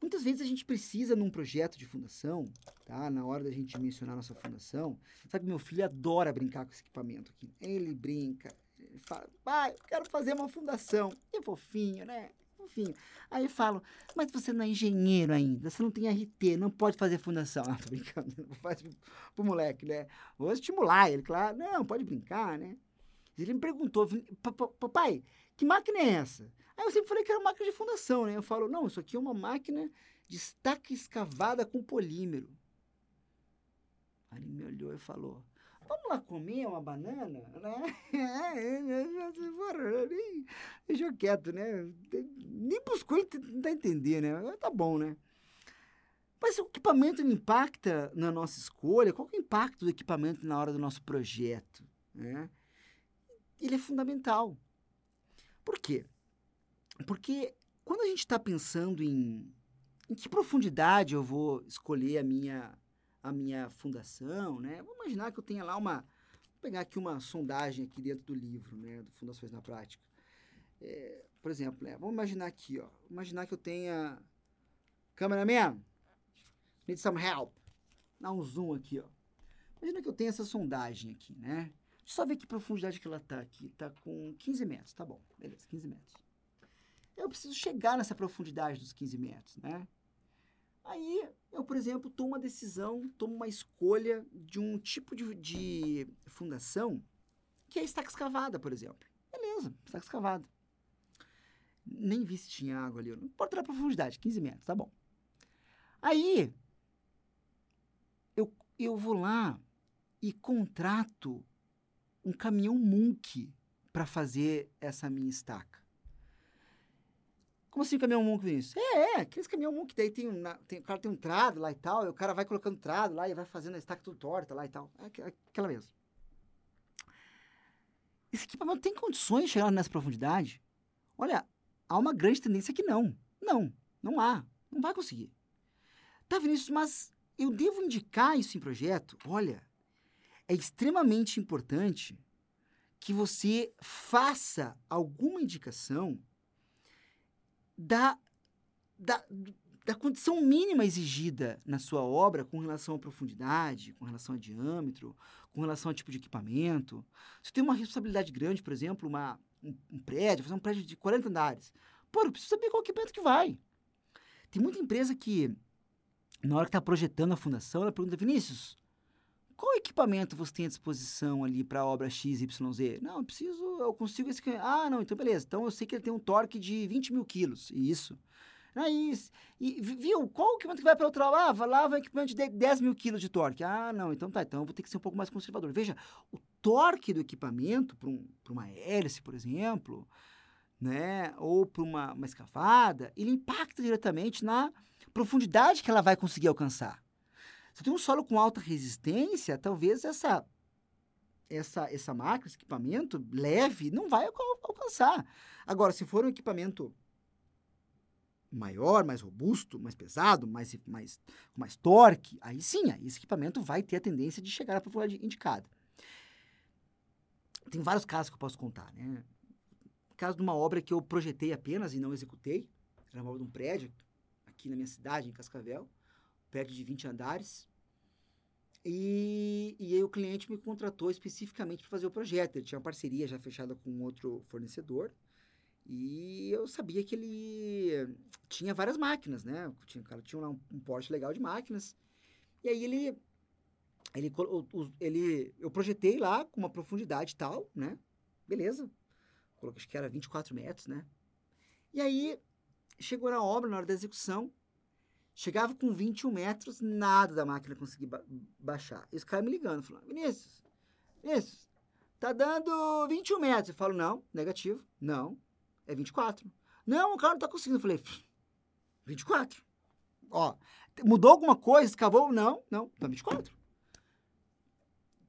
Speaker 1: Muitas vezes a gente precisa, num projeto de fundação, tá? Na hora da gente mencionar nossa fundação, sabe, meu filho adora brincar com esse equipamento aqui. Ele brinca, ele fala, pai, eu quero fazer uma fundação. É fofinho, né? Fofinho. Aí eu falo, mas você não é engenheiro ainda, você não tem RT, não pode fazer fundação. Ah, tô brincando, não faz pro, pro moleque, né? Vou estimular ele, claro. Não, pode brincar, né? Ele me perguntou, papai, que máquina é essa? Aí eu sempre falei que era máquina de fundação, né? Eu falo, não, isso aqui é uma máquina de estaca escavada com polímero. Aí ele me olhou e falou, vamos lá comer uma banana, né? nem, deixou quieto, né? Nem buscou tentar entender, né? Tá bom, né? Mas o equipamento impacta na nossa escolha? Qual é o impacto do equipamento na hora do nosso projeto? Né? Ele é fundamental. Por quê? Porque quando a gente está pensando em, em que profundidade eu vou escolher a minha, a minha fundação, né? Vamos imaginar que eu tenha lá uma... Vou pegar aqui uma sondagem aqui dentro do livro, né? Do Fundações na Prática. é, por exemplo, né, vamos imaginar aqui, ó. Imaginar que eu tenha. Cameraman, need some help. Dá um zoom aqui, ó. Imagina que eu tenho essa sondagem aqui, né? Deixa eu só ver que profundidade que ela tá aqui. Tá com 15 metros, tá bom. Beleza, 15 metros. Eu preciso chegar nessa profundidade dos 15 metros, né? Aí eu, por exemplo, tomo uma decisão, tomo uma escolha de um tipo de, de fundação que é estaca escavada, por exemplo. Beleza, estaca escavada. Nem vi se tinha água ali. Não importa a profundidade, 15 metros, tá bom. Aí eu, eu vou lá e contrato um caminhão Munk para fazer essa minha estaca. Como assim caminhão Munk, Vinícius? É, é, aqueles caminhão Munk, daí tem, tem, o cara tem um trado lá e tal, e o cara vai colocando trado lá e vai fazendo a estaca tudo torta lá e tal. É aquela mesmo. Esse equipamento tem condições de chegar nessa profundidade? Olha, há uma grande tendência que não. Não, não há. Não vai conseguir. Tá, Vinícius, mas eu devo indicar isso em projeto? Olha, é extremamente importante que você faça alguma indicação da, da, da condição mínima exigida na sua obra com relação à profundidade, com relação a diâmetro, com relação ao tipo de equipamento. Se tem uma responsabilidade grande, por exemplo, uma, um, um prédio, fazer um prédio de 40 andares, pô, eu preciso saber qual equipamento que vai. Tem muita empresa que, na hora que está projetando a fundação, ela pergunta, Vinícius, qual equipamento você tem à disposição ali para a obra XYZ? Não, eu preciso, eu consigo esse. Ah, não, então beleza. Então eu sei que ele tem um torque de 20 mil quilos. Isso. Aí, e, viu, qual equipamento que vai para outra lá? Vai lá, vai equipamento de 10 mil quilos de torque. Ah, não, então tá, então eu vou ter que ser um pouco mais conservador. Veja, o torque do equipamento para um, uma hélice, por exemplo, né, ou para uma, uma escavada, ele impacta diretamente na profundidade que ela vai conseguir alcançar. Se tem um solo com alta resistência, talvez essa essa essa máquina, esse equipamento leve, não vai alcançar. Agora, se for um equipamento maior, mais robusto, mais pesado, mais, mais, mais torque, aí sim, aí esse equipamento vai ter a tendência de chegar à profundidade indicada. Tem vários casos que eu posso contar, né? Caso de uma obra que eu projetei apenas e não executei, era uma obra de um prédio aqui na minha cidade, em Cascavel, prédio de 20 andares. E, e aí o cliente me contratou especificamente para fazer o projeto. Ele tinha uma parceria já fechada com outro fornecedor. E eu sabia que ele tinha várias máquinas, né? Tinha, o cara tinha lá um, um porte legal de máquinas. E aí ele, ele, ele, eu projetei lá com uma profundidade tal, né? Beleza. Coloquei, acho que era 24 metros, né? E aí chegou na obra, na hora da execução, Chegava com 21 metros, nada da máquina conseguia ba baixar. Esse cara me ligando, falando, Vinícius, Vinícius, tá dando 21 metros. Eu falo, não, negativo. Não, é 24. Não, o cara não tá conseguindo. Eu falei, 24. Ó, mudou alguma coisa? Escavou? Não, não, tá 24.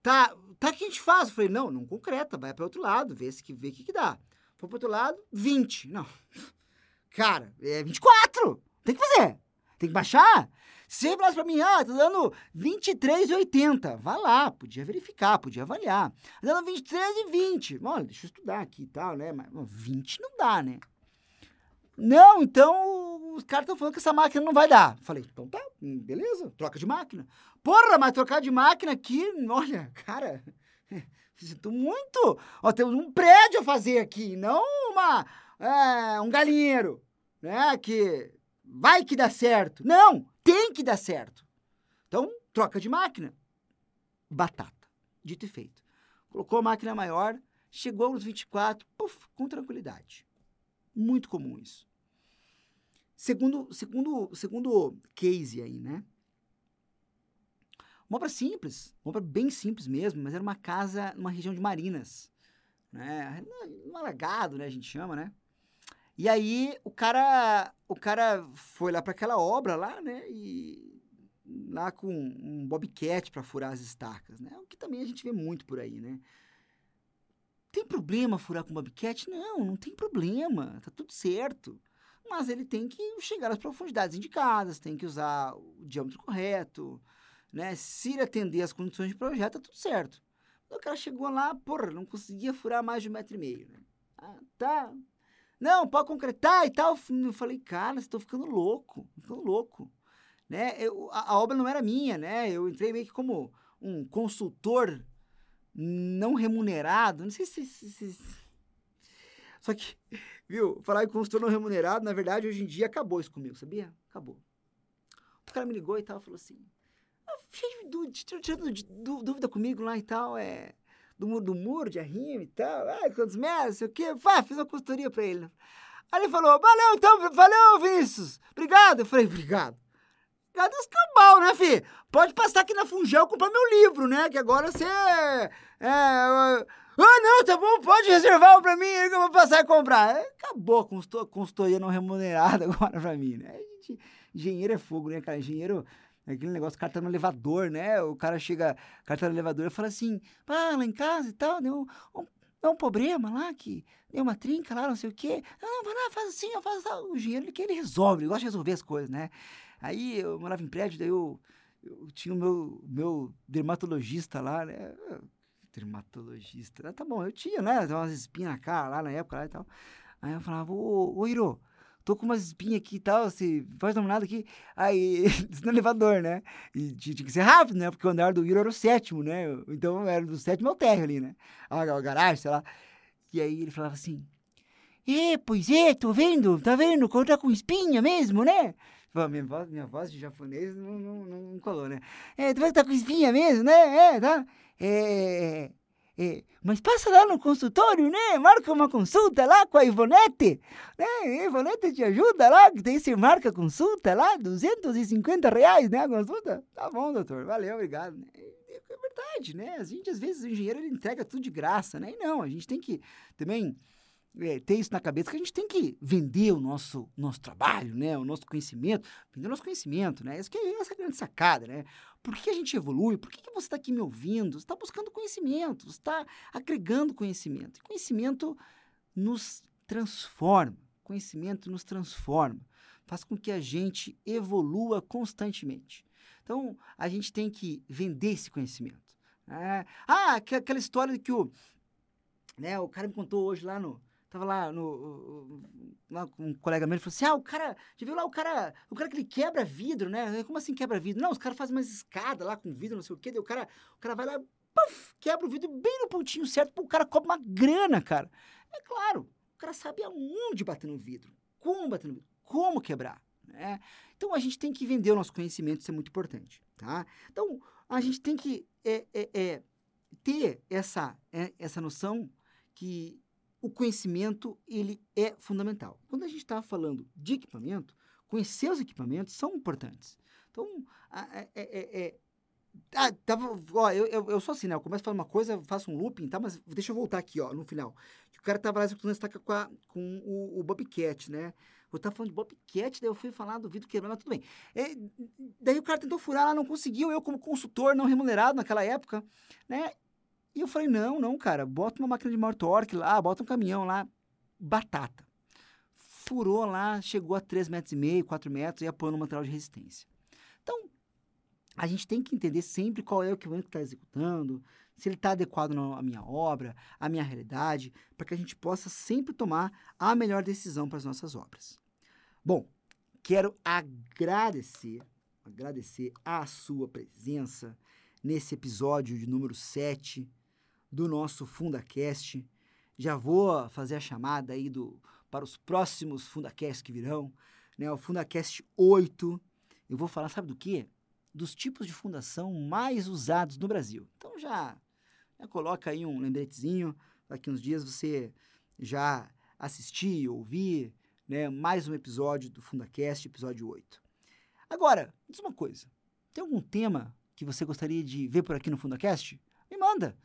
Speaker 1: Tá, tá, o que a gente faz? Eu falei, não, não concreta, vai para outro lado, vê o que, vê que, que dá. Foi pro outro lado, 20. Não. Cara, é 24. Tem que fazer. Tem que baixar. Sempre falasse pra mim, ah, tá dando 23,80. Vai lá, podia verificar, podia avaliar. Tá dando 23,20. Olha, deixa eu estudar aqui e tal, né? Mas 20 não dá, né? Não, então os caras estão falando que essa máquina não vai dar. Falei, então tá, hum, beleza, troca de máquina. Porra, mas trocar de máquina aqui, olha, cara, sinto muito. Ó, temos um prédio a fazer aqui, não uma, é, um galinheiro, né? Que vai que dá certo. Não, tem que dar certo. Então, troca de máquina. Batata. Dito e feito. Colocou a máquina maior, chegou nos 24, puf, com tranquilidade. Muito comum isso. Segundo, segundo, segundo case aí, né? Uma obra simples, uma obra bem simples mesmo, mas era uma casa numa região de Marinas, né? Um alagado, né? A gente chama, né? E aí o cara, o cara foi lá para aquela obra lá, né? E lá com um bobcat para furar as estacas, né? O que também a gente vê muito por aí, né? Tem problema furar com bobcat? Não, não tem problema, tá tudo certo. Mas ele tem que chegar às profundidades indicadas, tem que usar o diâmetro correto, né? Se ele atender as condições de projeto, tá tudo certo. O cara chegou lá, porra, não conseguia furar mais de um metro e meio, né? Ah, tá, Não, pode concretar e tal. Eu falei, cara, estão ficando louco, ficando louco. Né? Eu, a, a, obra não era minha, né? Eu entrei meio que como um consultor não remunerado. Não sei se, se, se... Só que, viu, falar em consultor não remunerado, na verdade, hoje em dia acabou isso comigo, sabia? Acabou. O cara me ligou e tal, falou assim, ah, cheio tirando dúvida comigo lá e tal, é do muro, do muro de arrimo e tal, ah, quantos metros, sei o quê. Pá, fiz uma consultoria pra ele. Aí ele falou, valeu então, valeu, Vinícius, obrigado. Eu falei, obrigado. Obrigado os cabal, né, fi? Pode passar aqui na Fungel comprar meu livro, né, que agora você é... é ah, não, tá bom, pode reservar pra mim que eu vou passar e comprar. Acabou a consultoria não remunerada agora pra mim, né? Gente, engenheiro é fogo, né, cara? Engenheiro Aquele negócio, o cara tá no elevador, né? O cara chega, o cara tá no elevador e fala assim, ah, lá em casa e tal, deu um, um, um problema lá, que deu uma trinca lá, não sei o quê. Não, não, vai lá, faz assim, eu faço. O dinheiro que ele resolve, ele gosta de resolver as coisas, né? Aí eu morava em prédio, daí eu, eu tinha o meu, meu dermatologista lá, né? Dermatologista, tá bom, eu tinha, né? Umas espinhas na cara lá na época lá e tal. Aí eu falava, ô, ô Iro, tô com umas espinhas aqui e tal, você faz nada aqui. Aí, no elevador, né? E tinha que ser rápido, né? Porque o andar do Hiro era o sétimo, né? Então era do sétimo ao térreo ali, né? A, garagem, sei lá. E aí ele falava assim: É, pois é, tô vendo, tá vendo? Quando tá com espinha mesmo, né? Minha voz, minha voz de japonês não, não, não colou, né? É, tu vai tá com espinha mesmo, né? É, tá? É. É, mas passa lá no consultório, né? Marca uma consulta lá com a Ivonete, né? A Ivonete te ajuda lá, que daí você marca consulta lá, 250 reais, né? A consulta. Tá bom, doutor, valeu, obrigado. É, é verdade, né? A gente, às vezes, o engenheiro ele entrega tudo de graça, né? E não, a gente tem que também é, ter isso na cabeça que a gente tem que vender o nosso, nosso trabalho, né? O nosso conhecimento, vender o nosso conhecimento, né? Isso que é essa grande sacada, né? Por que a gente evolui? Por que, que você está aqui me ouvindo? Você está buscando conhecimento, você está agregando conhecimento. E conhecimento nos transforma. Conhecimento nos transforma. Faz com que a gente evolua constantemente. Então, a gente tem que vender esse conhecimento. Né? Ah, aquela história que o, né, o cara me contou hoje lá no, Tava lá no. Lá um colega meu, ele falou assim: ah, o cara. Já viu lá o cara. O cara que ele quebra vidro, né? Como assim quebra vidro? Não, os caras fazem umas escadas lá com vidro, não sei o quê. Daí o cara, o cara vai lá, puff, quebra o vidro bem no pontinho certo, o cara cobra uma grana, cara. É claro, o cara sabe aonde bater no vidro, como bater no vidro, como quebrar. Né? Então a gente tem que vender o nosso conhecimento, isso é muito importante. Tá? Então a gente tem que é, é, é, ter essa, é, essa noção que o conhecimento ele é fundamental. Quando a gente está falando de equipamento, conhecer os equipamentos são importantes. Então, é, é, é, ah, tava, ó, eu, eu, eu, sou assim, né? Eu começo a falar uma coisa, faço um looping, tá? Mas deixa eu voltar aqui, ó, no final. O cara tava lá executando estaca com, a, com o, o Bobcat, né? Eu tava falando de Bobcat, daí eu fui falar do vidro quebrado, mas tudo bem. É, daí o cara tentou furar lá, não conseguiu. Eu, como consultor não remunerado naquela época, né? E eu falei, não, não, cara, bota uma máquina de maior torque lá, bota um caminhão lá, batata. Furou lá, chegou a 3,5 metros, e meio, 4 metros e apoiou no material de resistência. Então, a gente tem que entender sempre qual é o equipamento que está executando, se ele está adequado à minha obra, à minha realidade, para que a gente possa sempre tomar a melhor decisão para as nossas obras. Bom, quero agradecer, agradecer a sua presença nesse episódio de número 7 do nosso FundaCast. Já vou fazer a chamada aí do, para os próximos FundaCasts que virão, né? O FundaCast 8. Eu vou falar, sabe do quê? Dos tipos de fundação mais usados no Brasil. Então já, já coloca aí um lembretezinho, daqui uns dias você já assistir, ouvir, né, mais um episódio do FundaCast, episódio 8. Agora, diz uma coisa. Tem algum tema que você gostaria de ver por aqui no FundaCast? Me manda.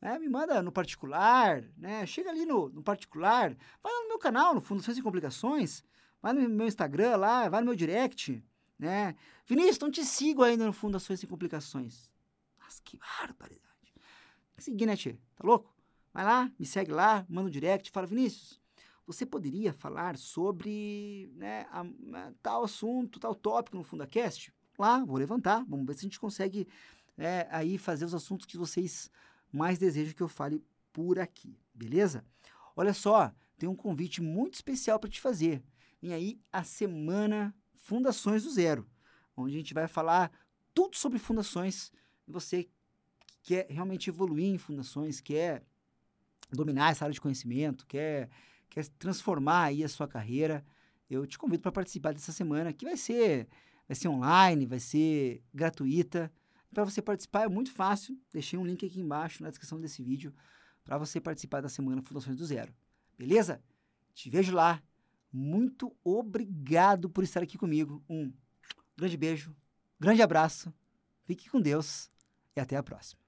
Speaker 1: Né? Me manda no particular, né? Chega ali no, no particular, vai lá no meu canal, no Fundações e Complicações, vai no meu Instagram lá, vai no meu direct, né? Vinícius, não te sigo ainda no Fundações e Complicações. Nossa, que barbaridade. Tem que seguir, né, tia? Tá louco? Vai lá, me segue lá, manda um direct, fala, Vinícius, você poderia falar sobre né, a, a, tal assunto, tal tópico no FundaCast? Lá, vou levantar, vamos ver se a gente consegue é, aí fazer os assuntos que vocês mais desejam que eu fale por aqui, beleza? Olha só, tenho um convite muito especial para te fazer. Vem aí a semana Fundações do Zero, onde a gente vai falar tudo sobre fundações. Você que quer realmente evoluir em fundações, quer dominar essa área de conhecimento, quer, quer transformar aí a sua carreira, eu te convido para participar dessa semana, que vai ser, vai ser online, vai ser gratuita. Para você participar é muito fácil, deixei um link aqui embaixo na descrição desse vídeo para você participar da semana Fundações do Zero. Beleza? Te vejo lá. Muito obrigado por estar aqui comigo. Um grande beijo, grande abraço, fique com Deus e até a próxima.